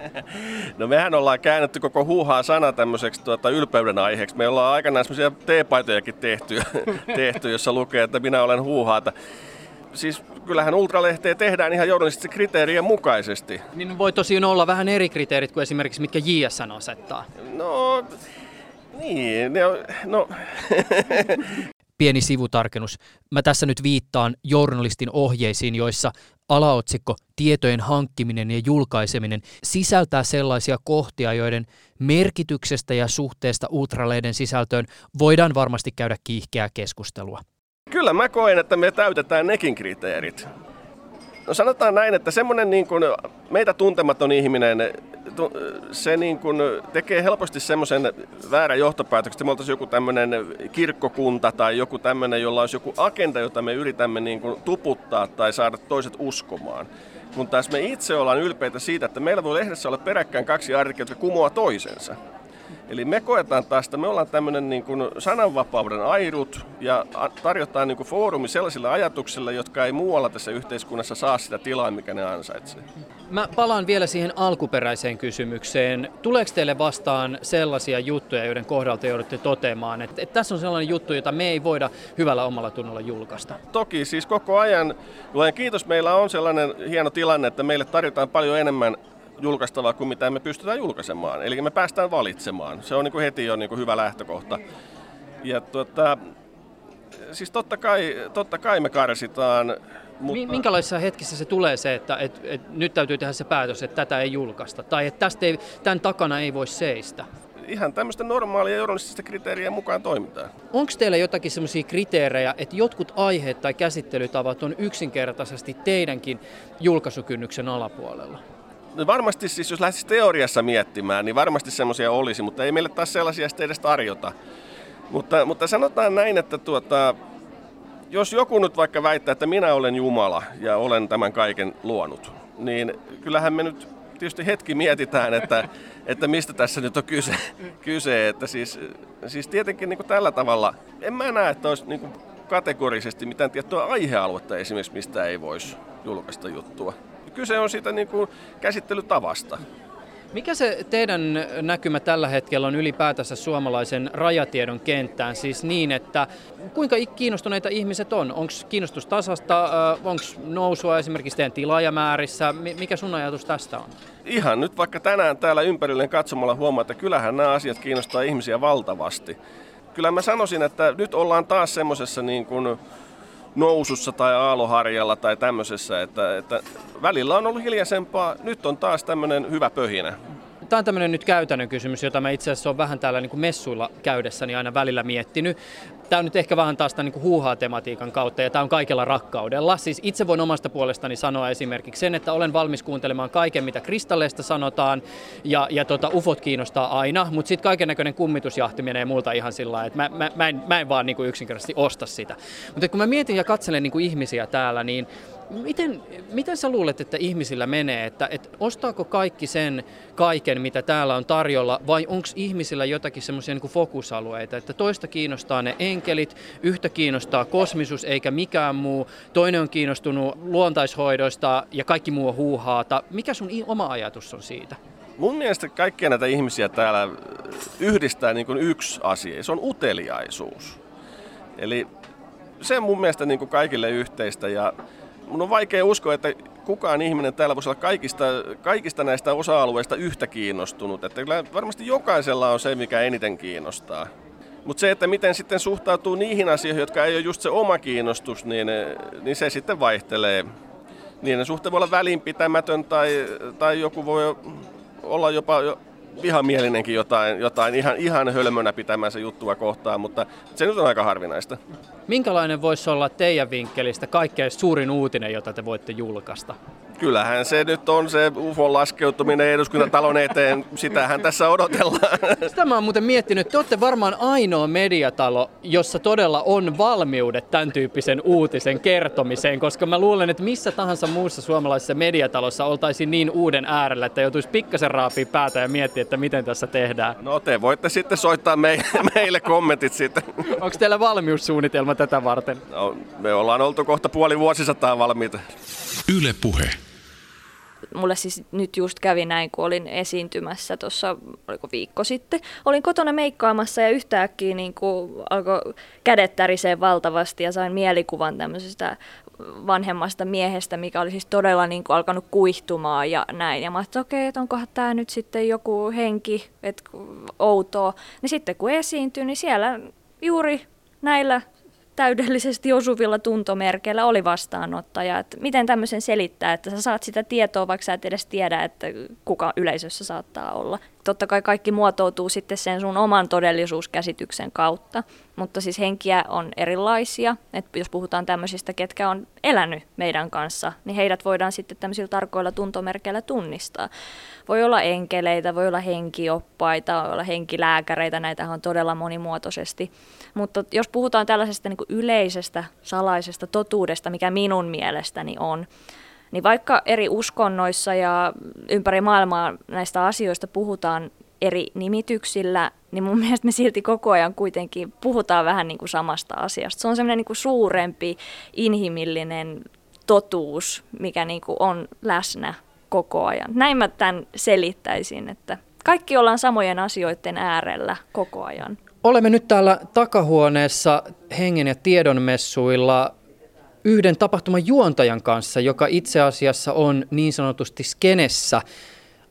No mehän ollaan käännetty koko huuhaa sana tämmöiseksi tuota, ylpeyden aiheeksi. Me ollaan aikanaan semmoisia teepaitojakin tehty, tehty, jossa lukee, että minä olen huuhaata siis kyllähän ultralehteä tehdään ihan journalististen kriteerien mukaisesti. Niin voi tosiaan olla vähän eri kriteerit kuin esimerkiksi mitkä JSN asettaa. No, niin, ne on, no... Pieni sivutarkennus. Mä tässä nyt viittaan journalistin ohjeisiin, joissa alaotsikko tietojen hankkiminen ja julkaiseminen sisältää sellaisia kohtia, joiden merkityksestä ja suhteesta ultraleiden sisältöön voidaan varmasti käydä kiihkeää keskustelua. Kyllä mä koen, että me täytetään nekin kriteerit. No sanotaan näin, että semmoinen niin kuin meitä tuntematon ihminen, se niin kuin tekee helposti semmoisen väärän johtopäätöksen, että me oltaisiin joku tämmöinen kirkkokunta tai joku tämmöinen, jolla olisi joku agenda, jota me yritämme niin kuin tuputtaa tai saada toiset uskomaan. Kun taas me itse ollaan ylpeitä siitä, että meillä voi lehdessä olla peräkkäin kaksi artikkelia, jotka kumoaa toisensa. Eli me koetaan taas, että me ollaan tämmöinen niin kuin sananvapauden airut ja tarjotaan niin kuin foorumi sellaisille ajatuksille, jotka ei muualla tässä yhteiskunnassa saa sitä tilaa, mikä ne ansaitsee. Mä palaan vielä siihen alkuperäiseen kysymykseen. Tuleeko teille vastaan sellaisia juttuja, joiden kohdalta joudutte toteamaan, että, että tässä on sellainen juttu, jota me ei voida hyvällä omalla tunnolla julkaista? Toki, siis koko ajan, luen kiitos, meillä on sellainen hieno tilanne, että meille tarjotaan paljon enemmän julkaistavaa kuin mitä me pystytään julkaisemaan. Eli me päästään valitsemaan. Se on niin kuin heti jo niin kuin hyvä lähtökohta. Ja tuota, siis totta kai, totta kai me karsitaan. Mutta... Minkälaisessa hetkessä se tulee se, että et, et, nyt täytyy tehdä se päätös, että tätä ei julkaista, tai että tästä ei, tämän takana ei voi seistä? ihan tämmöistä normaalia journalistista kriteeriä mukaan toimitaan. Onko teillä jotakin semmoisia kriteerejä, että jotkut aiheet tai käsittelytavat on yksinkertaisesti teidänkin julkaisukynnyksen alapuolella? No varmasti siis, jos lähtisi teoriassa miettimään, niin varmasti semmoisia olisi, mutta ei meille taas sellaisia sitten edes tarjota. Mutta, mutta sanotaan näin, että tuota, jos joku nyt vaikka väittää, että minä olen Jumala ja olen tämän kaiken luonut, niin kyllähän me nyt tietysti hetki mietitään, että, että mistä tässä nyt on kyse. kyse että siis, siis tietenkin niin kuin tällä tavalla, en mä näe, että olisi niin kuin kategorisesti mitään tiettyä aihealuetta esimerkiksi, mistä ei voisi julkaista juttua kyse on siitä niin kuin käsittelytavasta. Mikä se teidän näkymä tällä hetkellä on ylipäätänsä suomalaisen rajatiedon kenttään? Siis niin, että kuinka kiinnostuneita ihmiset on? Onko kiinnostus tasasta? Onko nousua esimerkiksi teidän tilaajamäärissä? Mikä sun ajatus tästä on? Ihan nyt vaikka tänään täällä ympärilleen katsomalla huomaa, että kyllähän nämä asiat kiinnostaa ihmisiä valtavasti. Kyllä mä sanoisin, että nyt ollaan taas semmoisessa niin kuin nousussa tai aaloharjalla tai tämmöisessä, että, että välillä on ollut hiljaisempaa, nyt on taas tämmöinen hyvä pöhinä. Tämä on tämmöinen nyt käytännön kysymys, jota mä itse asiassa olen vähän täällä niin kuin messuilla käydessäni aina välillä miettinyt. Tämä on nyt ehkä vähän taas tämän niin huuhaa tematiikan kautta ja tämä on kaikella rakkaudella. Siis itse voin omasta puolestani sanoa esimerkiksi sen, että olen valmis kuuntelemaan kaiken, mitä kristalleista sanotaan ja, ja tota, ufot kiinnostaa aina, mutta sitten kaiken näköinen kummitusjahti menee multa ihan sillä lailla, että mä, mä, mä, en, mä en vaan niin kuin yksinkertaisesti osta sitä. Mutta kun mä mietin ja katselen niin kuin ihmisiä täällä, niin Miten, miten sä luulet, että ihmisillä menee, että, että ostaako kaikki sen kaiken, mitä täällä on tarjolla, vai onko ihmisillä jotakin semmoisia niin fokusalueita, että toista kiinnostaa ne enkelit, yhtä kiinnostaa kosmisuus eikä mikään muu, toinen on kiinnostunut luontaishoidoista ja kaikki muu on huuhaata. Mikä sun oma ajatus on siitä? Mun mielestä kaikkia näitä ihmisiä täällä yhdistää niin kuin yksi asia, se on uteliaisuus. Eli se on mun mielestä niin kuin kaikille yhteistä ja mun on vaikea uskoa, että kukaan ihminen täällä voisi olla kaikista, kaikista näistä osa-alueista yhtä kiinnostunut. Että kyllä varmasti jokaisella on se, mikä eniten kiinnostaa. Mutta se, että miten sitten suhtautuu niihin asioihin, jotka ei ole just se oma kiinnostus, niin, niin se sitten vaihtelee. Niiden suhteen voi olla välinpitämätön tai, tai joku voi olla jopa vihamielinenkin jotain, jotain ihan, ihan hölmönä pitämänsä juttua kohtaan, mutta se nyt on aika harvinaista. Minkälainen voisi olla teidän vinkkelistä kaikkein suurin uutinen, jota te voitte julkaista? Kyllähän se nyt on se UFOn laskeutuminen eduskuntatalon eteen, sitähän tässä odotellaan. Sitä mä oon muuten miettinyt, te olette varmaan ainoa mediatalo, jossa todella on valmiudet tämän tyyppisen uutisen kertomiseen, koska mä luulen, että missä tahansa muussa suomalaisessa mediatalossa oltaisiin niin uuden äärellä, että joutuisi pikkasen raapia päätä ja miettiä, että miten tässä tehdään. No te voitte sitten soittaa meille, meille kommentit sitten. Onko teillä valmiussuunnitelma tätä varten? No, me ollaan oltu kohta puoli vuosisataa valmiita. Yle Puhe mulle siis nyt just kävi näin, kun olin esiintymässä tuossa, oliko viikko sitten. Olin kotona meikkaamassa ja yhtäkkiä niin kuin alkoi kädet tärisee valtavasti ja sain mielikuvan tämmöisestä vanhemmasta miehestä, mikä oli siis todella niin kuin alkanut kuihtumaan ja näin. Ja mä ajattelin, okei, okay, että onkohan tämä nyt sitten joku henki, että outoa. Niin sitten kun esiintyi, niin siellä juuri näillä täydellisesti osuvilla tuntomerkeillä oli vastaanottaja. Että miten tämmöisen selittää, että sä saat sitä tietoa, vaikka sä et edes tiedä, että kuka yleisössä saattaa olla. Totta kai kaikki muotoutuu sitten sen sun oman todellisuuskäsityksen kautta, mutta siis henkiä on erilaisia. Et jos puhutaan tämmöisistä, ketkä on elänyt meidän kanssa, niin heidät voidaan sitten tämmöisillä tarkoilla tuntomerkeillä tunnistaa. Voi olla enkeleitä, voi olla henkioppaita, voi olla henkilääkäreitä, näitä on todella monimuotoisesti. Mutta jos puhutaan tällaisesta niin yleisestä salaisesta totuudesta, mikä minun mielestäni on, niin vaikka eri uskonnoissa ja ympäri maailmaa näistä asioista puhutaan eri nimityksillä, niin mun mielestä me silti koko ajan kuitenkin puhutaan vähän niin kuin samasta asiasta. Se on semmoinen niin suurempi inhimillinen totuus, mikä niin kuin on läsnä koko ajan. Näin mä tämän selittäisin, että kaikki ollaan samojen asioiden äärellä koko ajan. Olemme nyt täällä takahuoneessa hengen ja tiedonmessuilla yhden tapahtuman juontajan kanssa, joka itse asiassa on niin sanotusti skenessä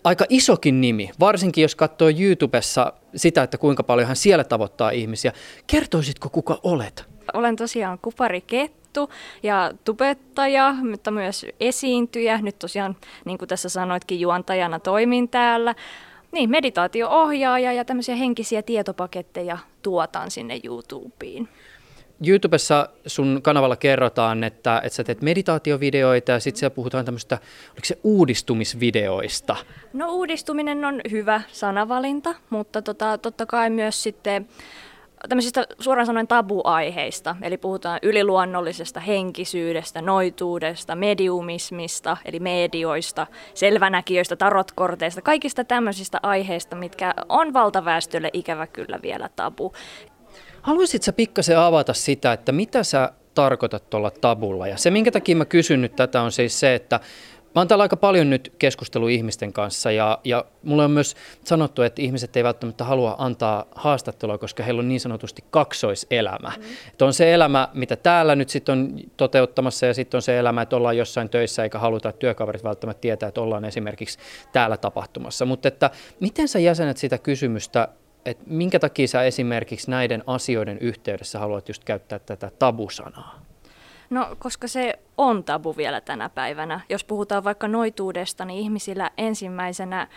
aika isokin nimi, varsinkin jos katsoo YouTubessa sitä, että kuinka paljon hän siellä tavoittaa ihmisiä. Kertoisitko, kuka olet? Olen tosiaan Kupari Kettu ja tubettaja, mutta myös esiintyjä. Nyt tosiaan, niin kuin tässä sanoitkin, juontajana toimin täällä. Niin, meditaatio-ohjaaja ja tämmöisiä henkisiä tietopaketteja tuotaan sinne YouTubeen. YouTubessa sun kanavalla kerrotaan, että, että sä teet meditaatiovideoita ja sitten siellä puhutaan tämmöistä, oliko se uudistumisvideoista? No uudistuminen on hyvä sanavalinta, mutta tota, totta kai myös sitten tämmöisistä suoraan sanoen tabuaiheista, eli puhutaan yliluonnollisesta henkisyydestä, noituudesta, mediumismista, eli medioista, selvänäkijöistä, tarotkorteista, kaikista tämmöisistä aiheista, mitkä on valtaväestölle ikävä kyllä vielä tabu. Haluaisitko pikkasen avata sitä, että mitä sä tarkoitat tuolla tabulla? Ja se, minkä takia mä kysyn nyt tätä, on siis se, että Mä oon täällä aika paljon nyt keskustelu ihmisten kanssa ja, ja mulle on myös sanottu, että ihmiset ei välttämättä halua antaa haastattelua, koska heillä on niin sanotusti kaksoiselämä. Mm. Että on se elämä, mitä täällä nyt sitten on toteuttamassa ja sitten on se elämä, että ollaan jossain töissä eikä haluta, että työkaverit välttämättä tietää, että ollaan esimerkiksi täällä tapahtumassa. Mutta että miten sä jäsenet sitä kysymystä että minkä takia sä esimerkiksi näiden asioiden yhteydessä haluat just käyttää tätä tabusanaa? No, koska se on tabu vielä tänä päivänä. Jos puhutaan vaikka noituudesta, niin ihmisillä ensimmäisenä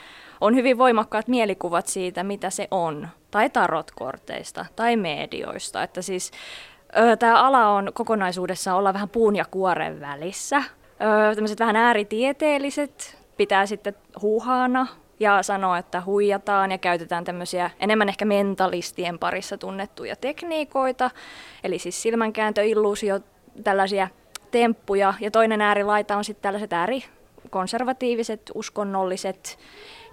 on hyvin voimakkaat mielikuvat siitä, mitä se on. Tai tarotkorteista, tai medioista. Että siis tämä ala on kokonaisuudessaan olla vähän puun ja kuoren välissä. Tämmöiset vähän ääritieteelliset pitää sitten huuhaana ja sanoo, että huijataan ja käytetään tämmöisiä enemmän ehkä mentalistien parissa tunnettuja tekniikoita, eli siis silmänkääntö, illuusio, tällaisia temppuja. Ja toinen äärilaita on sitten tällaiset äärikonservatiiviset, uskonnolliset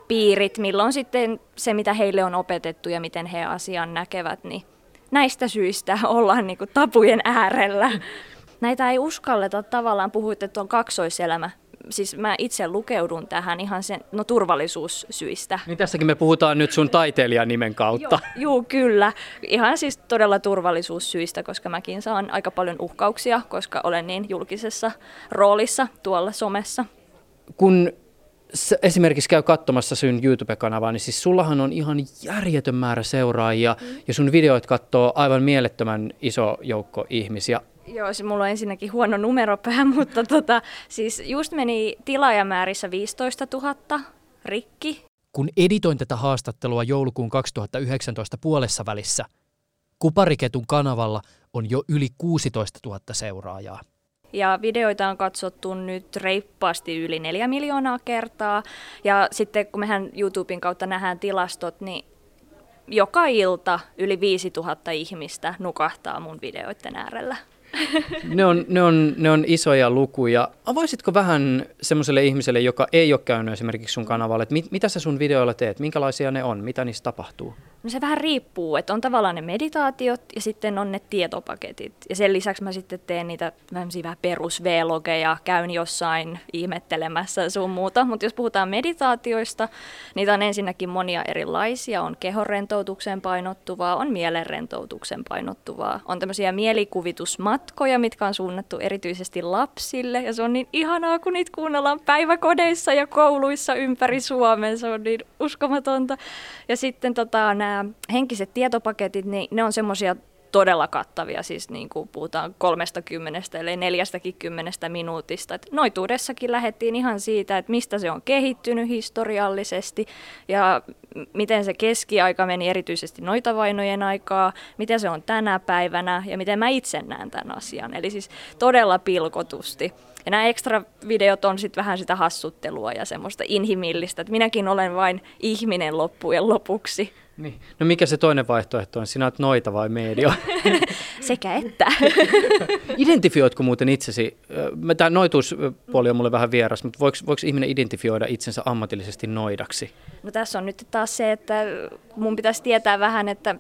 piirit, milloin sitten se, mitä heille on opetettu ja miten he asian näkevät, niin näistä syistä ollaan niin kuin tapujen äärellä. Näitä ei uskalleta tavallaan, puhuitte, että on kaksoiselämä siis mä itse lukeudun tähän ihan sen, no turvallisuussyistä. Niin tässäkin me puhutaan nyt sun taiteilijan nimen kautta. Joo, juu, kyllä. Ihan siis todella turvallisuussyistä, koska mäkin saan aika paljon uhkauksia, koska olen niin julkisessa roolissa tuolla somessa. Kun esimerkiksi käy katsomassa sun YouTube-kanavaa, niin siis sullahan on ihan järjetön määrä seuraajia mm. ja sun videoit katsoo aivan mielettömän iso joukko ihmisiä. Joo, se mulla on ensinnäkin huono numeropää, mutta tota, siis just meni tilaajamäärissä 15 000 rikki. Kun editoin tätä haastattelua joulukuun 2019 puolessa välissä, Kupariketun kanavalla on jo yli 16 000 seuraajaa. Ja videoita on katsottu nyt reippaasti yli neljä miljoonaa kertaa. Ja sitten kun mehän YouTuben kautta nähdään tilastot, niin joka ilta yli 5000 ihmistä nukahtaa mun videoiden äärellä. Ne on, ne, on, ne on isoja lukuja. Avaisitko vähän semmoiselle ihmiselle, joka ei ole käynyt esimerkiksi sun kanavalle, että mit, mitä sä sun videoilla teet, minkälaisia ne on, mitä niissä tapahtuu? No se vähän riippuu, että on tavallaan ne meditaatiot ja sitten on ne tietopaketit. Ja sen lisäksi mä sitten teen niitä vähän perus vlogeja käyn jossain ihmettelemässä sun muuta. Mutta jos puhutaan meditaatioista, niitä on ensinnäkin monia erilaisia. On kehorentoutuksen painottuvaa, on mielenrentoutuksen painottuvaa. On tämmöisiä mielikuvitusmatkoja, mitkä on suunnattu erityisesti lapsille. Ja se on niin ihanaa, kun niitä kuunnellaan päiväkodeissa ja kouluissa ympäri Suomen. Se on niin uskomatonta. Ja sitten tota, nämä henkiset tietopaketit, niin ne on semmoisia todella kattavia, siis niin kuin puhutaan 30 eli 40 minuutista. Et noituudessakin lähdettiin ihan siitä, että mistä se on kehittynyt historiallisesti ja miten se keskiaika meni erityisesti noitavainojen aikaa, miten se on tänä päivänä ja miten mä itse näen tämän asian. Eli siis todella pilkotusti. Ja nämä ekstra videot on sitten vähän sitä hassuttelua ja semmoista inhimillistä, että minäkin olen vain ihminen loppujen lopuksi. Niin. No mikä se toinen vaihtoehto on? Sinä olet noita vai media? Sekä että. Identifioitko muuten itsesi? Tämä noituuspuoli on mulle vähän vieras, mutta voiko, voiko ihminen identifioida itsensä ammatillisesti noidaksi? No tässä on nyt taas se, että mun pitäisi tietää vähän, että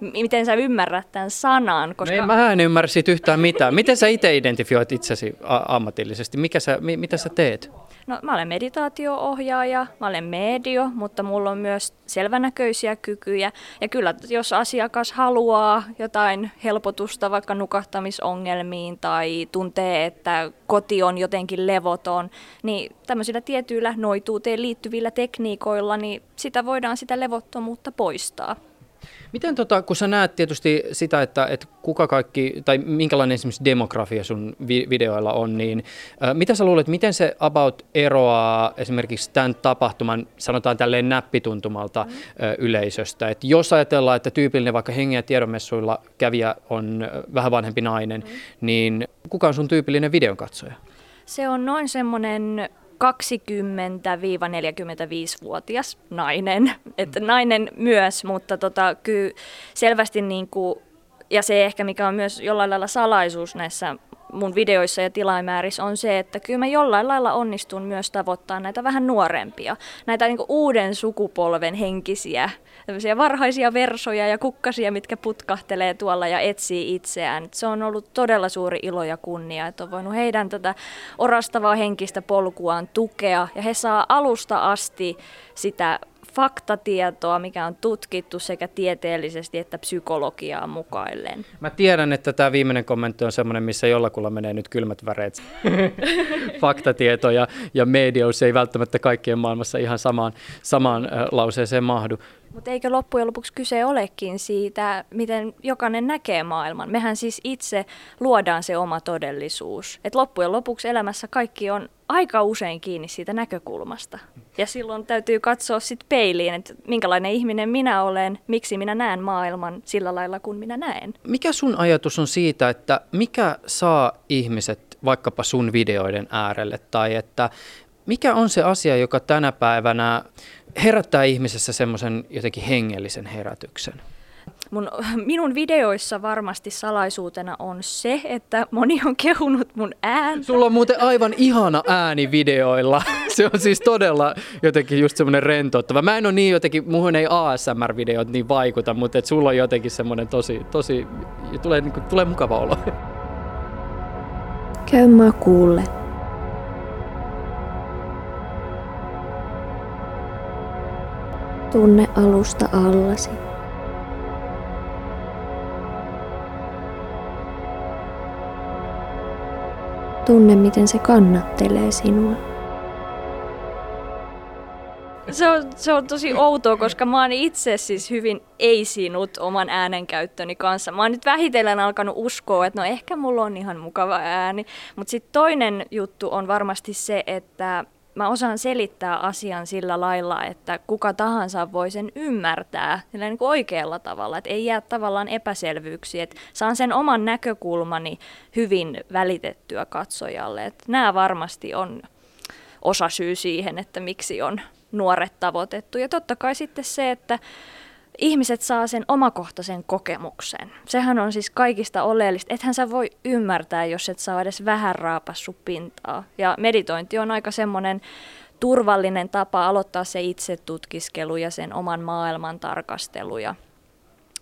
miten sä ymmärrät tämän sanan. Koska... No mä en ymmärrä siitä yhtään mitään. Miten sä itse identifioit itsesi ammatillisesti? Mikä sä, mi, mitä sä teet? No, mä olen meditaatio-ohjaaja, mä olen medio, mutta mulla on myös selvänäköisiä kykyjä. Ja kyllä, jos asiakas haluaa jotain helpotusta vaikka nukahtamisongelmiin tai tuntee, että koti on jotenkin levoton, niin tämmöisillä tietyillä noituuteen liittyvillä tekniikoilla, niin sitä voidaan sitä levottomuutta poistaa. Miten tota, kun sä näet tietysti sitä, että, että kuka kaikki, tai minkälainen esimerkiksi demografia sun vi- videoilla on, niin äh, mitä sä luulet, miten se about eroaa esimerkiksi tämän tapahtuman, sanotaan tälleen näppituntumalta mm. äh, yleisöstä? Et jos ajatellaan, että tyypillinen vaikka hengen ja tiedonmessuilla kävijä on vähän vanhempi nainen, mm. niin kuka on sun tyypillinen videonkatsoja? Se on noin semmoinen 20-45-vuotias nainen, että nainen myös, mutta tota, kyllä selvästi niin kuin, ja se ehkä mikä on myös jollain lailla salaisuus näissä mun videoissa ja tilaimäärissä on se, että kyllä mä jollain lailla onnistun myös tavoittaa näitä vähän nuorempia, näitä niin uuden sukupolven henkisiä, varhaisia versoja ja kukkasia, mitkä putkahtelee tuolla ja etsii itseään. Se on ollut todella suuri ilo ja kunnia, että on voinut heidän tätä orastavaa henkistä polkuaan tukea ja he saa alusta asti sitä faktatietoa, mikä on tutkittu sekä tieteellisesti että psykologiaa mukaillen. Mä tiedän, että tämä viimeinen kommentti on semmoinen, missä jollakulla menee nyt kylmät väreet. Faktatieto ja, ja mediaus ei välttämättä kaikkien maailmassa ihan samaan, samaan lauseeseen mahdu. Mutta eikö loppujen lopuksi kyse olekin siitä, miten jokainen näkee maailman? Mehän siis itse luodaan se oma todellisuus. Et loppujen lopuksi elämässä kaikki on aika usein kiinni siitä näkökulmasta. Ja silloin täytyy katsoa sitten peiliin, että minkälainen ihminen minä olen, miksi minä näen maailman sillä lailla kuin minä näen. Mikä sun ajatus on siitä, että mikä saa ihmiset vaikkapa sun videoiden äärelle tai että mikä on se asia, joka tänä päivänä herättää ihmisessä semmoisen jotenkin hengellisen herätyksen? mun, minun videoissa varmasti salaisuutena on se, että moni on kehunut mun ääntä. Sulla on muuten aivan ihana ääni videoilla. Se on siis todella jotenkin just semmoinen rentouttava. Mä en ole niin jotenkin, muuhun ei ASMR-videot niin vaikuta, mutta et sulla on jotenkin semmoinen tosi, tosi, tulee, niin kuin, tulee mukava olo. Käy makuulle. Tunne alusta allasi. Tunne, miten se kannattelee sinua. Se on, se on tosi outoa, koska mä oon itse siis hyvin ei-sinut oman äänenkäyttöni kanssa. Mä oon nyt vähitellen alkanut uskoa, että no ehkä mulla on ihan mukava ääni. Mutta sitten toinen juttu on varmasti se, että mä osaan selittää asian sillä lailla, että kuka tahansa voi sen ymmärtää sillä niin kuin oikealla tavalla, että ei jää tavallaan epäselvyyksiä, että saan sen oman näkökulmani hyvin välitettyä katsojalle. Että nämä varmasti on osa syy siihen, että miksi on nuoret tavoitettu. Ja totta kai sitten se, että ihmiset saa sen omakohtaisen kokemuksen. Sehän on siis kaikista oleellista. Ethän sä voi ymmärtää, jos et saa edes vähän raapassu pintaa. Ja meditointi on aika semmoinen turvallinen tapa aloittaa se itse tutkiskelu ja sen oman maailman tarkastelu. Ja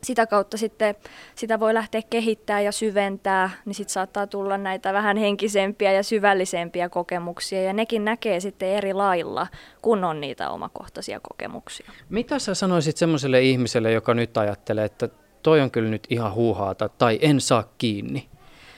sitä kautta sitten sitä voi lähteä kehittämään ja syventää, niin sitten saattaa tulla näitä vähän henkisempiä ja syvällisempiä kokemuksia, ja nekin näkee sitten eri lailla, kun on niitä omakohtaisia kokemuksia. Mitä sä sanoisit semmoiselle ihmiselle, joka nyt ajattelee, että toi on kyllä nyt ihan huuhaata, tai en saa kiinni?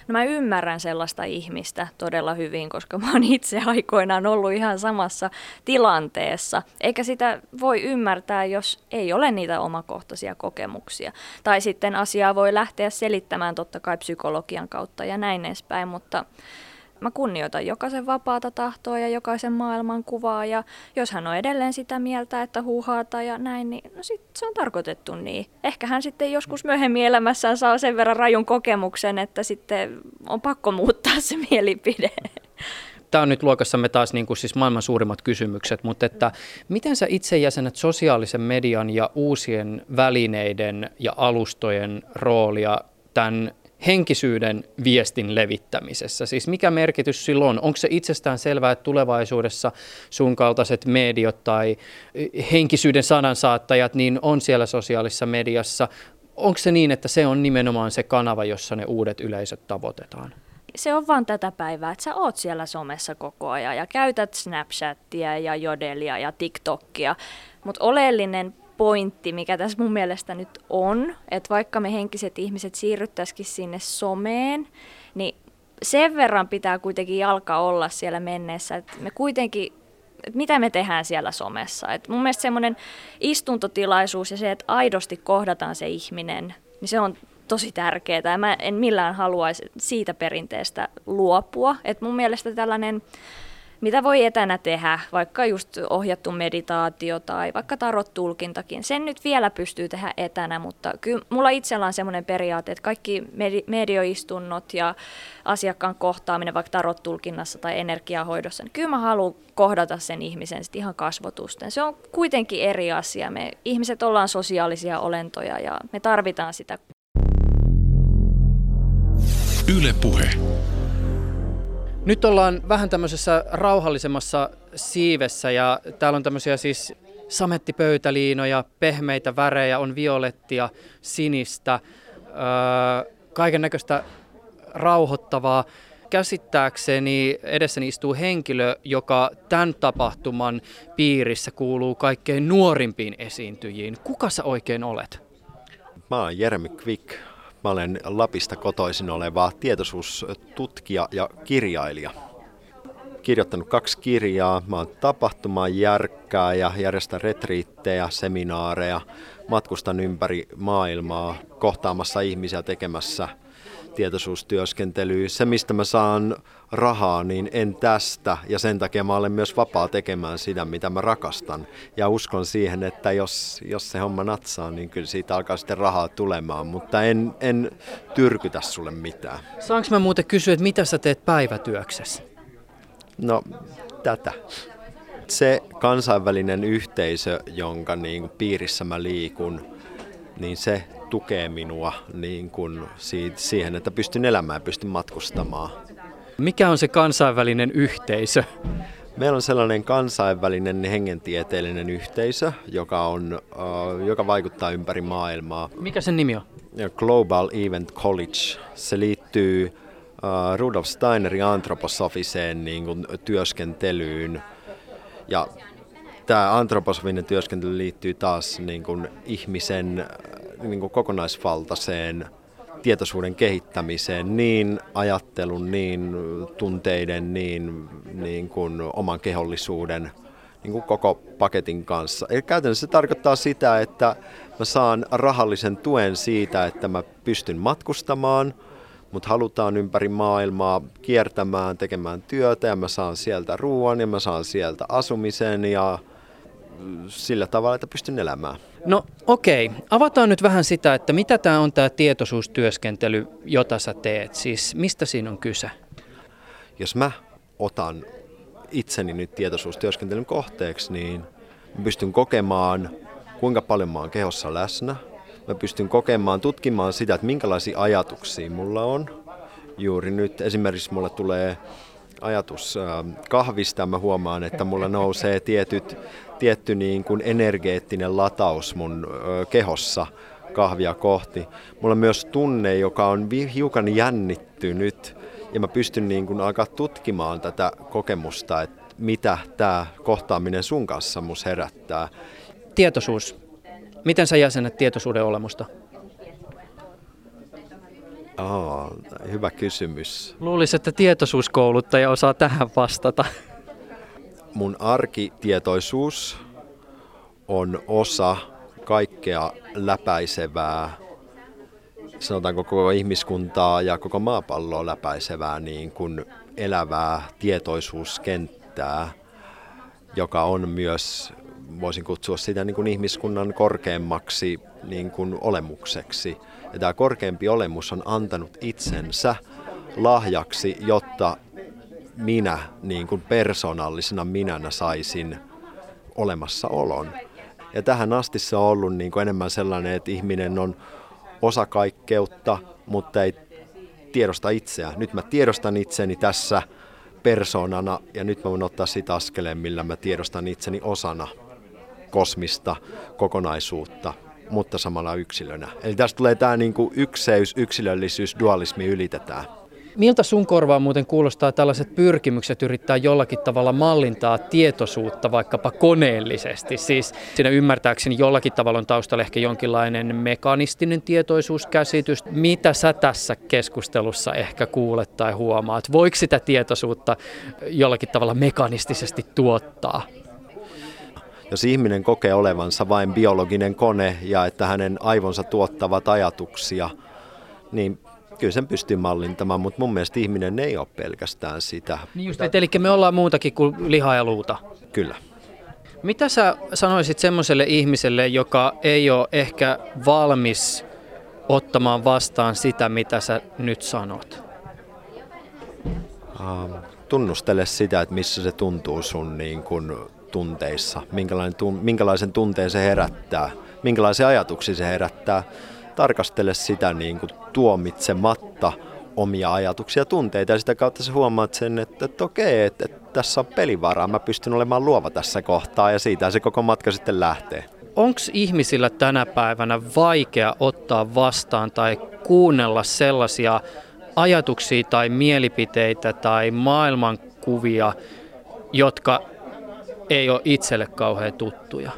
No mä ymmärrän sellaista ihmistä todella hyvin, koska mä oon itse aikoinaan ollut ihan samassa tilanteessa. Eikä sitä voi ymmärtää, jos ei ole niitä omakohtaisia kokemuksia. Tai sitten asiaa voi lähteä selittämään totta kai psykologian kautta ja näin edespäin, mutta mä kunnioitan jokaisen vapaata tahtoa ja jokaisen maailman kuvaa ja jos hän on edelleen sitä mieltä, että huuhaata ja näin, niin no sit se on tarkoitettu niin. Ehkä hän sitten joskus myöhemmin elämässään saa sen verran rajun kokemuksen, että sitten on pakko muuttaa se mielipide. Tämä on nyt luokassamme taas niin kuin siis maailman suurimmat kysymykset, mutta että miten sä itse jäsenet sosiaalisen median ja uusien välineiden ja alustojen roolia tämän henkisyyden viestin levittämisessä? Siis mikä merkitys sillä on? Onko se itsestään selvää, että tulevaisuudessa sun kaltaiset mediot tai henkisyyden sanansaattajat niin on siellä sosiaalisessa mediassa? Onko se niin, että se on nimenomaan se kanava, jossa ne uudet yleisöt tavoitetaan? se on vaan tätä päivää, että sä oot siellä somessa koko ajan ja käytät Snapchattia ja Jodelia ja TikTokia. Mutta oleellinen pointti, mikä tässä mun mielestä nyt on, että vaikka me henkiset ihmiset siirryttäisikin sinne someen, niin sen verran pitää kuitenkin jalka olla siellä menneessä, että me kuitenkin että mitä me tehdään siellä somessa. Et mun mielestä semmoinen istuntotilaisuus ja se, että aidosti kohdataan se ihminen, niin se on tosi tärkeää. Ja mä en millään haluaisi siitä perinteestä luopua. Et mun mielestä tällainen mitä voi etänä tehdä, vaikka just ohjattu meditaatio tai vaikka tarot-tulkintakin. Sen nyt vielä pystyy tehdä etänä, mutta kyllä mulla itsellä on semmoinen periaate, että kaikki medioistunnot ja asiakkaan kohtaaminen vaikka tarot-tulkinnassa tai energiahoidossa, niin kyllä mä haluan kohdata sen ihmisen sit ihan kasvotusten. Se on kuitenkin eri asia. Me ihmiset ollaan sosiaalisia olentoja ja me tarvitaan sitä. Yle puhe. Nyt ollaan vähän tämmöisessä rauhallisemmassa siivessä ja täällä on tämmöisiä siis samettipöytäliinoja, pehmeitä värejä, on violettia, sinistä, öö, kaiken näköistä rauhoittavaa. Käsittääkseni edessäni istuu henkilö, joka tämän tapahtuman piirissä kuuluu kaikkein nuorimpiin esiintyjiin. Kuka sä oikein olet? Mä oon Jeremy Quick, Mä olen Lapista kotoisin oleva tietoisuustutkija ja kirjailija. Kirjoittanut kaksi kirjaa. Mä oon tapahtumaan järkkää ja järjestän retriittejä, seminaareja. Matkustan ympäri maailmaa kohtaamassa ihmisiä tekemässä tietoisuustyöskentelyä. Se, mistä mä saan rahaa, niin en tästä. Ja sen takia mä olen myös vapaa tekemään sitä, mitä mä rakastan. Ja uskon siihen, että jos, jos se homma natsaa, niin kyllä siitä alkaa sitten rahaa tulemaan. Mutta en, en tyrkytä sulle mitään. Saanko mä muuten kysyä, että mitä sä teet päivätyöksessä? No, tätä. Se kansainvälinen yhteisö, jonka niin piirissä mä liikun, niin se tukee minua niin kuin siihen, että pystyn elämään ja pystyn matkustamaan. Mikä on se kansainvälinen yhteisö? Meillä on sellainen kansainvälinen hengentieteellinen yhteisö, joka, on, uh, joka vaikuttaa ympäri maailmaa. Mikä sen nimi on? Global Event College. Se liittyy uh, Rudolf Steinerin antroposofiseen niin kuin, työskentelyyn. Ja tämä antroposofinen työskentely liittyy taas niin kuin ihmisen niin kuin kokonaisvaltaiseen tietoisuuden kehittämiseen niin ajattelun, niin tunteiden, niin, niin kuin oman kehollisuuden niin kuin koko paketin kanssa. Eli käytännössä se tarkoittaa sitä, että mä saan rahallisen tuen siitä, että mä pystyn matkustamaan, mutta halutaan ympäri maailmaa kiertämään, tekemään työtä ja mä saan sieltä ruoan ja mä saan sieltä asumisen ja sillä tavalla, että pystyn elämään. No okei, avataan nyt vähän sitä, että mitä tämä on tämä tietoisuustyöskentely, jota sä teet. Siis mistä siinä on kyse? Jos mä otan itseni nyt tietoisuustyöskentelyn kohteeksi, niin mä pystyn kokemaan, kuinka paljon mä oon kehossa läsnä. Mä pystyn kokemaan, tutkimaan sitä, että minkälaisia ajatuksia mulla on. Juuri nyt esimerkiksi mulle tulee ajatus kahvista. Mä huomaan, että mulla nousee tietyt, tietty niin kuin energeettinen lataus mun kehossa kahvia kohti. Mulla on myös tunne, joka on hiukan jännittynyt ja mä pystyn niin kuin alkaa tutkimaan tätä kokemusta, että mitä tämä kohtaaminen sun kanssa mus herättää. Tietoisuus. Miten sä jäsenet tietoisuuden olemusta? Aa, hyvä kysymys. Luulisin, että tietoisuuskouluttaja osaa tähän vastata. Mun arkitietoisuus on osa kaikkea läpäisevää, sanotaanko koko ihmiskuntaa ja koko maapalloa läpäisevää niin kuin elävää tietoisuuskenttää, joka on myös, voisin kutsua sitä niin kuin ihmiskunnan korkeammaksi niin kuin olemukseksi – ja tämä korkeampi olemus on antanut itsensä lahjaksi, jotta minä niin kuin persoonallisena minänä saisin olemassaolon. Ja tähän asti se on ollut niin kuin enemmän sellainen, että ihminen on osa kaikkeutta, mutta ei tiedosta itseä. Nyt mä tiedostan itseni tässä persoonana ja nyt mä voin ottaa sitä askeleen, millä mä tiedostan itseni osana kosmista kokonaisuutta mutta samalla yksilönä. Eli tästä tulee tämä niin kuin ykseys, yksilöllisyys, dualismi ylitetään. Miltä sun korvaan muuten kuulostaa tällaiset pyrkimykset yrittää jollakin tavalla mallintaa tietoisuutta vaikkapa koneellisesti? Siis siinä ymmärtääkseni jollakin tavalla on taustalla ehkä jonkinlainen mekanistinen tietoisuuskäsitys. Mitä sä tässä keskustelussa ehkä kuulet tai huomaat? Voiko sitä tietoisuutta jollakin tavalla mekanistisesti tuottaa? Jos ihminen kokee olevansa vain biologinen kone ja että hänen aivonsa tuottavat ajatuksia, niin kyllä sen pystyy mallintamaan, mutta mun mielestä ihminen ei ole pelkästään sitä. Niin just, et, eli me ollaan muutakin kuin lihaa ja luuta. Kyllä. Mitä sä sanoisit semmoiselle ihmiselle, joka ei ole ehkä valmis ottamaan vastaan sitä, mitä sä nyt sanot? Uh, tunnustele sitä, että missä se tuntuu sun niin kun tunteissa, minkälainen, minkälaisen tunteen se herättää, minkälaisia ajatuksia se herättää. Tarkastele sitä niin kuin tuomitsematta omia ajatuksia ja tunteita ja sitä kautta sä huomaat sen, että, että okei, että, että tässä on pelivaraa, mä pystyn olemaan luova tässä kohtaa ja siitä se koko matka sitten lähtee. Onko ihmisillä tänä päivänä vaikea ottaa vastaan tai kuunnella sellaisia ajatuksia tai mielipiteitä tai maailmankuvia, jotka ei ole itselle kauhean tuttuja?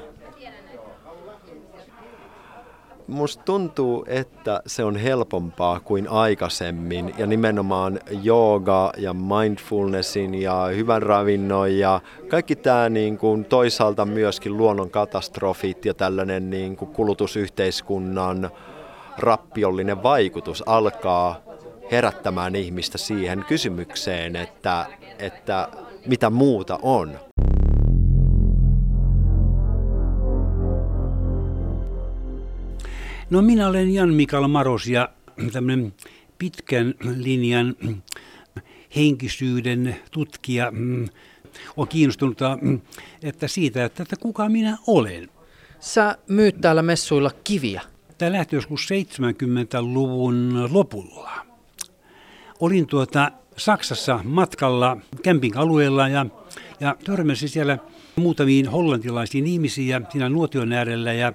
Musta tuntuu, että se on helpompaa kuin aikaisemmin ja nimenomaan jooga ja mindfulnessin ja hyvän ravinnon ja kaikki tämä niin kuin toisaalta myöskin luonnon katastrofit ja tällainen niin kuin kulutusyhteiskunnan rappiollinen vaikutus alkaa herättämään ihmistä siihen kysymykseen, että, että mitä muuta on. No minä olen Jan Mikael Maros ja tämmöinen pitkän linjan henkisyyden tutkija mm, on kiinnostunut mm, että siitä, että, että kuka minä olen. Sä myyt täällä messuilla kiviä. Tämä lähti joskus 70-luvun lopulla. Olin tuota Saksassa matkalla camping-alueella ja, ja törmäsin siellä muutamiin hollantilaisiin ihmisiä siinä nuotion äärellä ja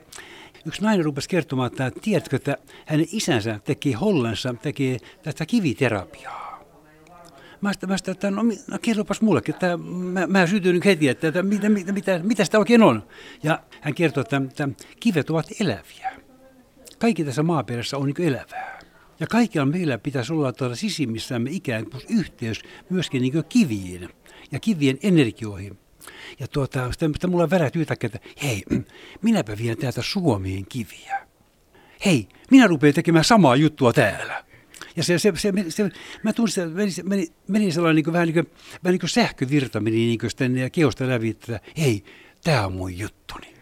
Yksi nainen rupesi kertomaan, että tiedätkö, että hänen isänsä teki Hollansa, teki tätä kiviterapiaa. Mä sitä, mä sitä että no, no kerropas mullekin, että mä, mä sytyin heti, että, että mitä, mitä, mitä, mitä sitä oikein on. Ja hän kertoi, että, että kivet ovat eläviä. Kaikki tässä maaperässä on niin elävää. Ja kaikilla meillä pitäisi olla tuolla sisimmissämme ikään kuin yhteys myöskin niin kiviin ja kivien energioihin. Ja tuota, sitten, sitten mulla värähti yhtäkkiä, että hei, minäpä vien täältä Suomeen kiviä. Hei, minä rupean tekemään samaa juttua täällä. Ja se, se, se, se mä tunsin, että meni, meni, meni sellainen niin kuin, vähän niin kuin, vähän niin kuin sähkövirta meni niin kuin sitten keosta läpi, että hei, tämä on mun juttuni.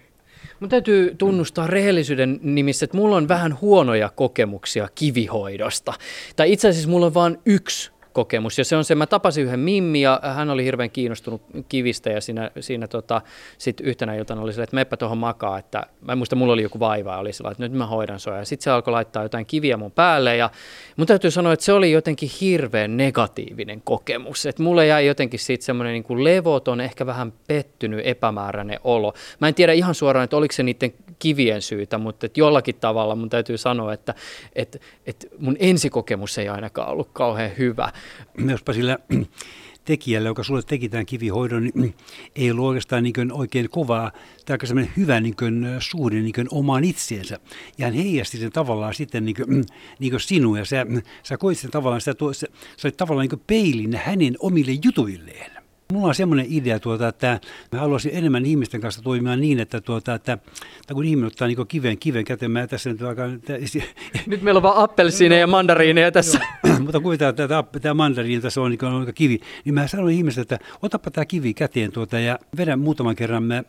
Mun täytyy tunnustaa rehellisyyden nimissä, että mulla on vähän huonoja kokemuksia kivihoidosta. Tai itse asiassa mulla on vain yksi kokemus. Ja se on se, mä tapasin yhden Mimmi ja hän oli hirveän kiinnostunut kivistä ja siinä, siinä tota, sit yhtenä iltana oli sillä, että meppä tuohon makaa, että mä en muista, mulla oli joku vaiva ja oli sillä, että nyt mä hoidan sua. Ja sitten se alkoi laittaa jotain kiviä mun päälle ja mun täytyy sanoa, että se oli jotenkin hirveän negatiivinen kokemus. Että mulle jäi jotenkin siitä semmoinen niin kuin levoton, ehkä vähän pettynyt, epämääräinen olo. Mä en tiedä ihan suoraan, että oliko se niiden kivien syytä, mutta että jollakin tavalla mun täytyy sanoa, että, että, että mun ensikokemus ei ainakaan ollut kauhean hyvä. Jospa sillä tekijällä, joka sulle teki tämän kivihoidon, niin ei ollut oikeastaan niin oikein kovaa tai semmoinen hyvä niin suhde niin omaan itseensä. Ja hän heijasti sen tavallaan sitten niin kuin, niin kuin sinua ja sä, sä koit sen tavallaan, sitä, sä, sä olit tavallaan niin peilin hänen omille jutuilleen. Mulla on semmoinen idea, tuota, että mä haluaisin enemmän ihmisten kanssa toimia niin, että, tuota, että, että kun ihminen ottaa niin kiven, kiven käteen, mä tässä nyt aika... Nyt meillä on vaan appelsiineja ja mandariineja tässä. mutta kuvitellaan, että tämä, tämä mandariini tässä on, niin on kivi, niin mä sanon ihmiselle, että otapa tämä kivi käteen tuota, ja vedän muutaman kerran, mä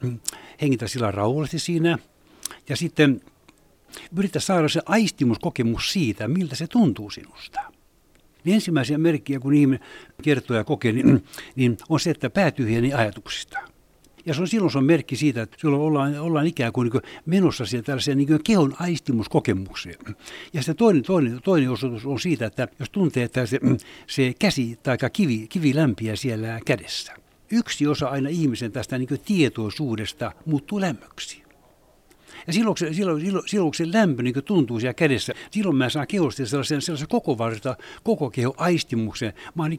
hengitä sillä rauhallisesti siinä, ja sitten yritän saada se aistimuskokemus siitä, miltä se tuntuu sinusta. Niin ensimmäisiä merkkiä, kun ihminen kertoo ja kokee, niin, niin on se, että päätyhjeni ajatuksista. Ja se on, silloin se on merkki siitä, että silloin ollaan, ollaan ikään kuin, niin kuin menossa siihen tällaiseen niin kehon aistimuskokemukseen. Ja sitten toinen, toinen, toinen osoitus on siitä, että jos tuntee, että se, se käsi tai kivi, kivi lämpiä siellä kädessä. Yksi osa aina ihmisen tästä niin tietoisuudesta muuttuu lämmöksi. Ja silloin, silloin, silloin, silloin se lämpö niin tuntuu siellä kädessä, silloin mä saan kehosta sellaisen, sellaisen koko varta, koko keho aistimuksen. Mä oon,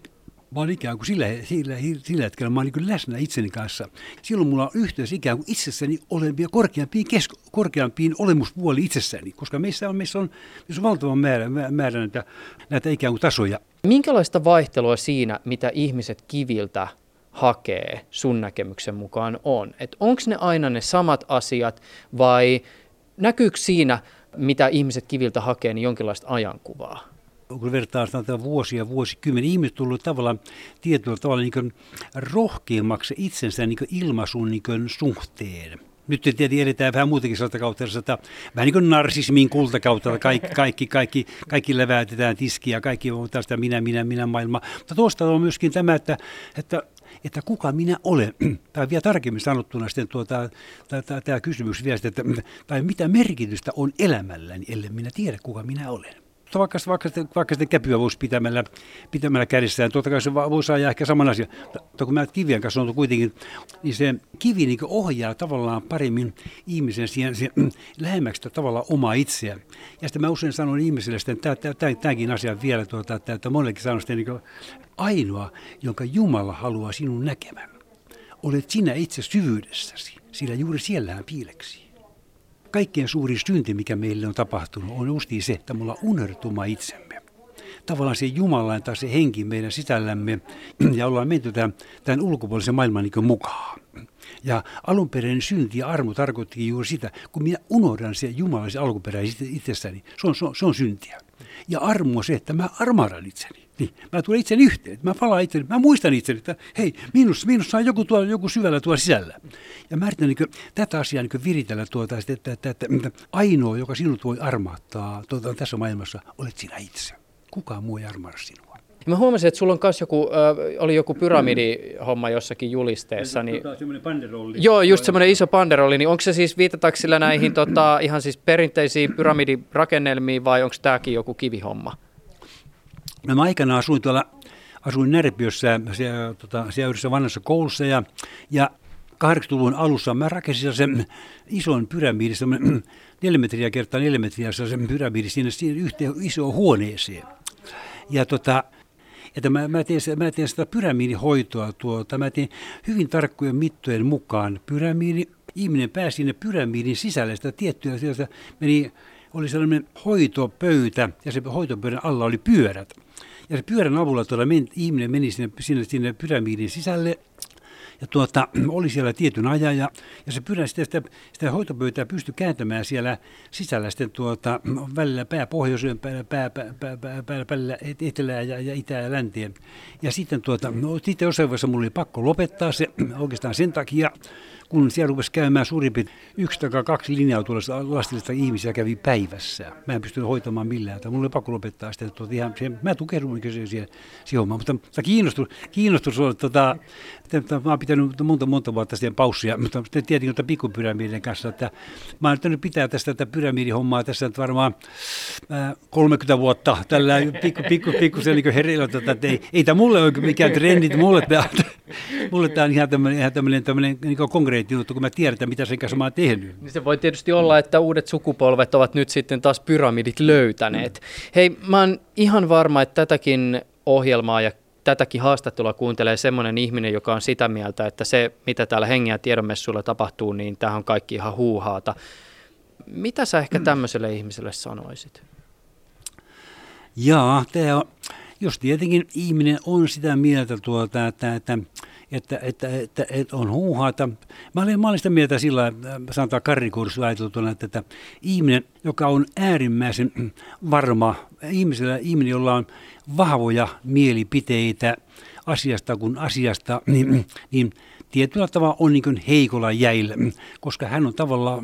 mä oon ikään kuin sillä, sillä, sillä hetkellä mä oon niin läsnä itseni kanssa. Silloin mulla on yhteys ikään kuin itsessäni olevia korkeampiin, kesko, korkeampiin olemuspuoli itsessäni, koska meissä on, meissä on, meissä on valtava määrä, määrä näitä, näitä ikään kuin tasoja. Minkälaista vaihtelua siinä, mitä ihmiset kiviltä hakee sun näkemyksen mukaan on? Että onko ne aina ne samat asiat vai näkyykö siinä, mitä ihmiset kiviltä hakee, niin jonkinlaista ajankuvaa? kun vertaa sitä vuosia, vuosikymmeniä, ihmiset tullut tavallaan tietyllä tavalla niin rohkeammaksi itsensä niin ilmaisun niin suhteen. Nyt tietenkin edetään vähän muutenkin sellaista kautta, että vähän niin kuin narsismin kultakautta, kaikki, kaikki, kaikki, kaikki leväytetään tiskiä, kaikki on tästä minä, minä, minä maailma. Mutta tuosta on myöskin tämä, että, että että kuka minä olen, tai vielä tarkemmin sanottuna sitten tuota, tämä kysymys vielä, että, tai mitä merkitystä on elämälläni, ellei minä tiedä, kuka minä olen vaikka, vaikka, vaikka sitten käpyä voisi pitämällä, pitämällä kädessään, totta kai se voisi ajaa ehkä saman asian. Mutta kun mä kivien kanssa on kuitenkin, niin se kivi niin ohjaa tavallaan paremmin ihmisen siihen, siihen mm, lähemmäksi tavallaan omaa itseään. Ja sitten mä usein sanon ihmisille että tämänkin asian vielä, tuota, että, että monellekin sanon sitten niin ainoa, jonka Jumala haluaa sinun näkemään. Olet sinä itse syvyydessäsi, sillä juuri siellähän piileksi kaikkein suurin synti, mikä meille on tapahtunut, on justi se, että me ollaan unertuma itsemme. Tavallaan se Jumalan tai se henki meidän sisällämme ja ollaan menty tämän, tämän ulkopuolisen maailman niin mukaan. Ja alunperäinen synti ja armo tarkoittikin juuri sitä, kun minä unohdan se Jumalaisen alkuperäisen itsessäni, se on, se on, se on syntiä. Ja armo on se, että mä armaadan itseni. Niin, mä tulen itseni yhteen, mä palaan itseni, mä muistan itseni, että hei, minussa, minussa on joku, tuolla, joku syvällä tuolla sisällä. Ja mä yritän niin tätä asiaa niin viritellä tuota, että, että, että, että, että ainoa, joka sinut voi armaattaa tuota, tässä maailmassa, olet sinä itse. Kukaan muu ei armaada sinua. Mä huomasin, että sulla on myös joku, äh, oli joku pyramidihomma jossakin julisteessa. Niin, tota, semmoinen panderolli. Joo, just semmoinen iso panderolli. Niin onko se siis, viitataanko sillä näihin tota, ihan siis perinteisiin pyramidirakennelmiin vai onko tämäkin joku kivihomma? No mä aikanaan asuin tuolla, asuin Närpiössä, siellä, tota, siellä yhdessä vanhassa koulussa ja, ja 80-luvun alussa mä rakensin sen ison pyramidin, semmoinen neljä metriä kertaa neljä metriä, sen pyramidin sinne, sinne yhteen isoon huoneeseen. Ja tota, että mä, mä, teen, mä teen sitä pyramidihoitoa tuota, mä teen hyvin tarkkojen mittojen mukaan pyramidi, ihminen pääsi sinne pyramidin sisälle, sitä tiettyä sieltä. Meni, oli sellainen hoitopöytä ja se hoitopöydän alla oli pyörät. Ja se pyörän avulla tuolla men, ihminen meni sinne, sinne, sinne pyramidin sisälle ja tuota, oli siellä tietyn ajan ja, ja se pyörä sitä, sitä, sitä hoitopöytää pystyi kääntämään siellä sisällä sitten tuota, välillä pää pohjoiseen, pää, pää, pää, pää, pää, pää, pää etelää ja, ja itää ja länteen. Ja sitten, tuota, no, sitten jossain vaiheessa mulla oli pakko lopettaa se oikeastaan sen takia, kun siellä rupesi käymään suurin piirtein yksi tai kaksi linjaa tuollaista lastillista ihmisiä kävi päivässä. Mä en pystynyt hoitamaan millään. Mulla oli pakko lopettaa sitä. Tuota, ihan, siihen, mä tukeudun siihen, siihen, hommaan. Mutta, mutta kiinnostus, kiinnostus on, tota, että, mä oon pitänyt monta, monta vuotta siihen paussia, mutta tietenkin että pikkupyramidin kanssa. Että mä oon yrittänyt pitää tästä tätä pyramidihommaa tässä nyt varmaan ää, 30 vuotta tällä pikku, pikku, pikku se niin herillä, tota, että ei, ei tämä mulle ole mikään trendi, mulle tämä, mulle tämä on ihan tämmöinen, ihan tämmöinen, tämmöinen niin konkreettinen juttu, kun mä tiedän, mitä sen kanssa mä oon tehnyt. Niin se voi tietysti olla, että uudet sukupolvet ovat nyt sitten taas pyramidit löytäneet. Hei, mä oon ihan varma, että tätäkin ohjelmaa ja tätäkin haastattelua kuuntelee semmoinen ihminen, joka on sitä mieltä, että se, mitä täällä hengen ja tiedonmessuilla tapahtuu, niin tämä on kaikki ihan huuhaata. Mitä sä ehkä tämmöiselle ihmiselle sanoisit? Jaa, tämä on, jos tietenkin ihminen on sitä mieltä, tuota, että, että, että, että, että, että on huuhaata. Mä olen, mä olen sitä mieltä sillä, äh, sanotaan karrikursilla ajateltuna, että, että ihminen, joka on äärimmäisen varma, ihmisellä, ihminen, jolla on vahvoja mielipiteitä asiasta kuin asiasta, niin, niin tietyllä tavalla on niin heikolla jäillä, koska hän on tavallaan,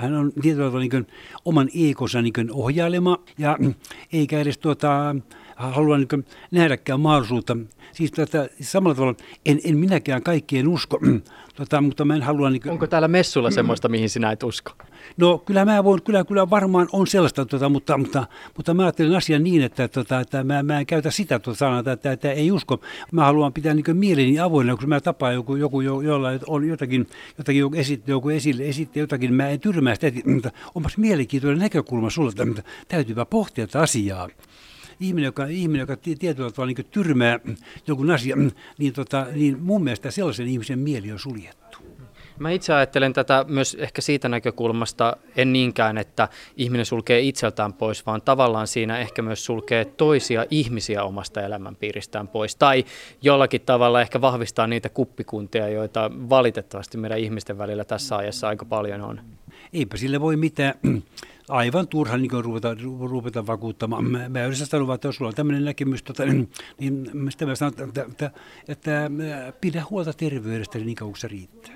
hän on tietyllä tavalla niin oman ekonsa niin ohjailema ja eikä edes tuota, halua niin nähdäkään mahdollisuutta. Siis tuota, samalla tavalla en, en minäkään kaikkien usko, tuota, mutta mä en halua... Niin kuin, Onko täällä messulla semmoista, mihin sinä et usko? No kyllä mä voin, kyllä, kyllä varmaan on sellaista, tuota, mutta, mutta, mutta mä ajattelen asian niin, että, tuota, että mä, mä en käytä sitä tuota sanaa, että, että, että, ei usko. Mä haluan pitää niin mieleni avoinna, kun mä tapaan joku, joku jo, jolla on jotakin, jotakin joku esitti, joku esille, esitti jotakin, mä en tyrmää sitä, mutta onpas mielenkiintoinen näkökulma sulle, että täytyypä pohtia tätä asiaa ihminen, joka, ihminen, joka tietyllä tavalla niin tyrmää jonkun asian, niin, tota, niin mun mielestä sellaisen ihmisen mieli on suljettu. Mä itse ajattelen tätä myös ehkä siitä näkökulmasta, en niinkään, että ihminen sulkee itseltään pois, vaan tavallaan siinä ehkä myös sulkee toisia ihmisiä omasta elämänpiiristään pois. Tai jollakin tavalla ehkä vahvistaa niitä kuppikuntia, joita valitettavasti meidän ihmisten välillä tässä ajassa aika paljon on. Eipä sille voi mitään aivan turha niin ruveta, ruveta vakuuttamaan. Mä, mä yleensä sanon, että jos sulla on tämmöinen näkemys, tota, niin, niin mä sanon, että, että, että pidä huolta terveydestä niin kauan kuin se riittää.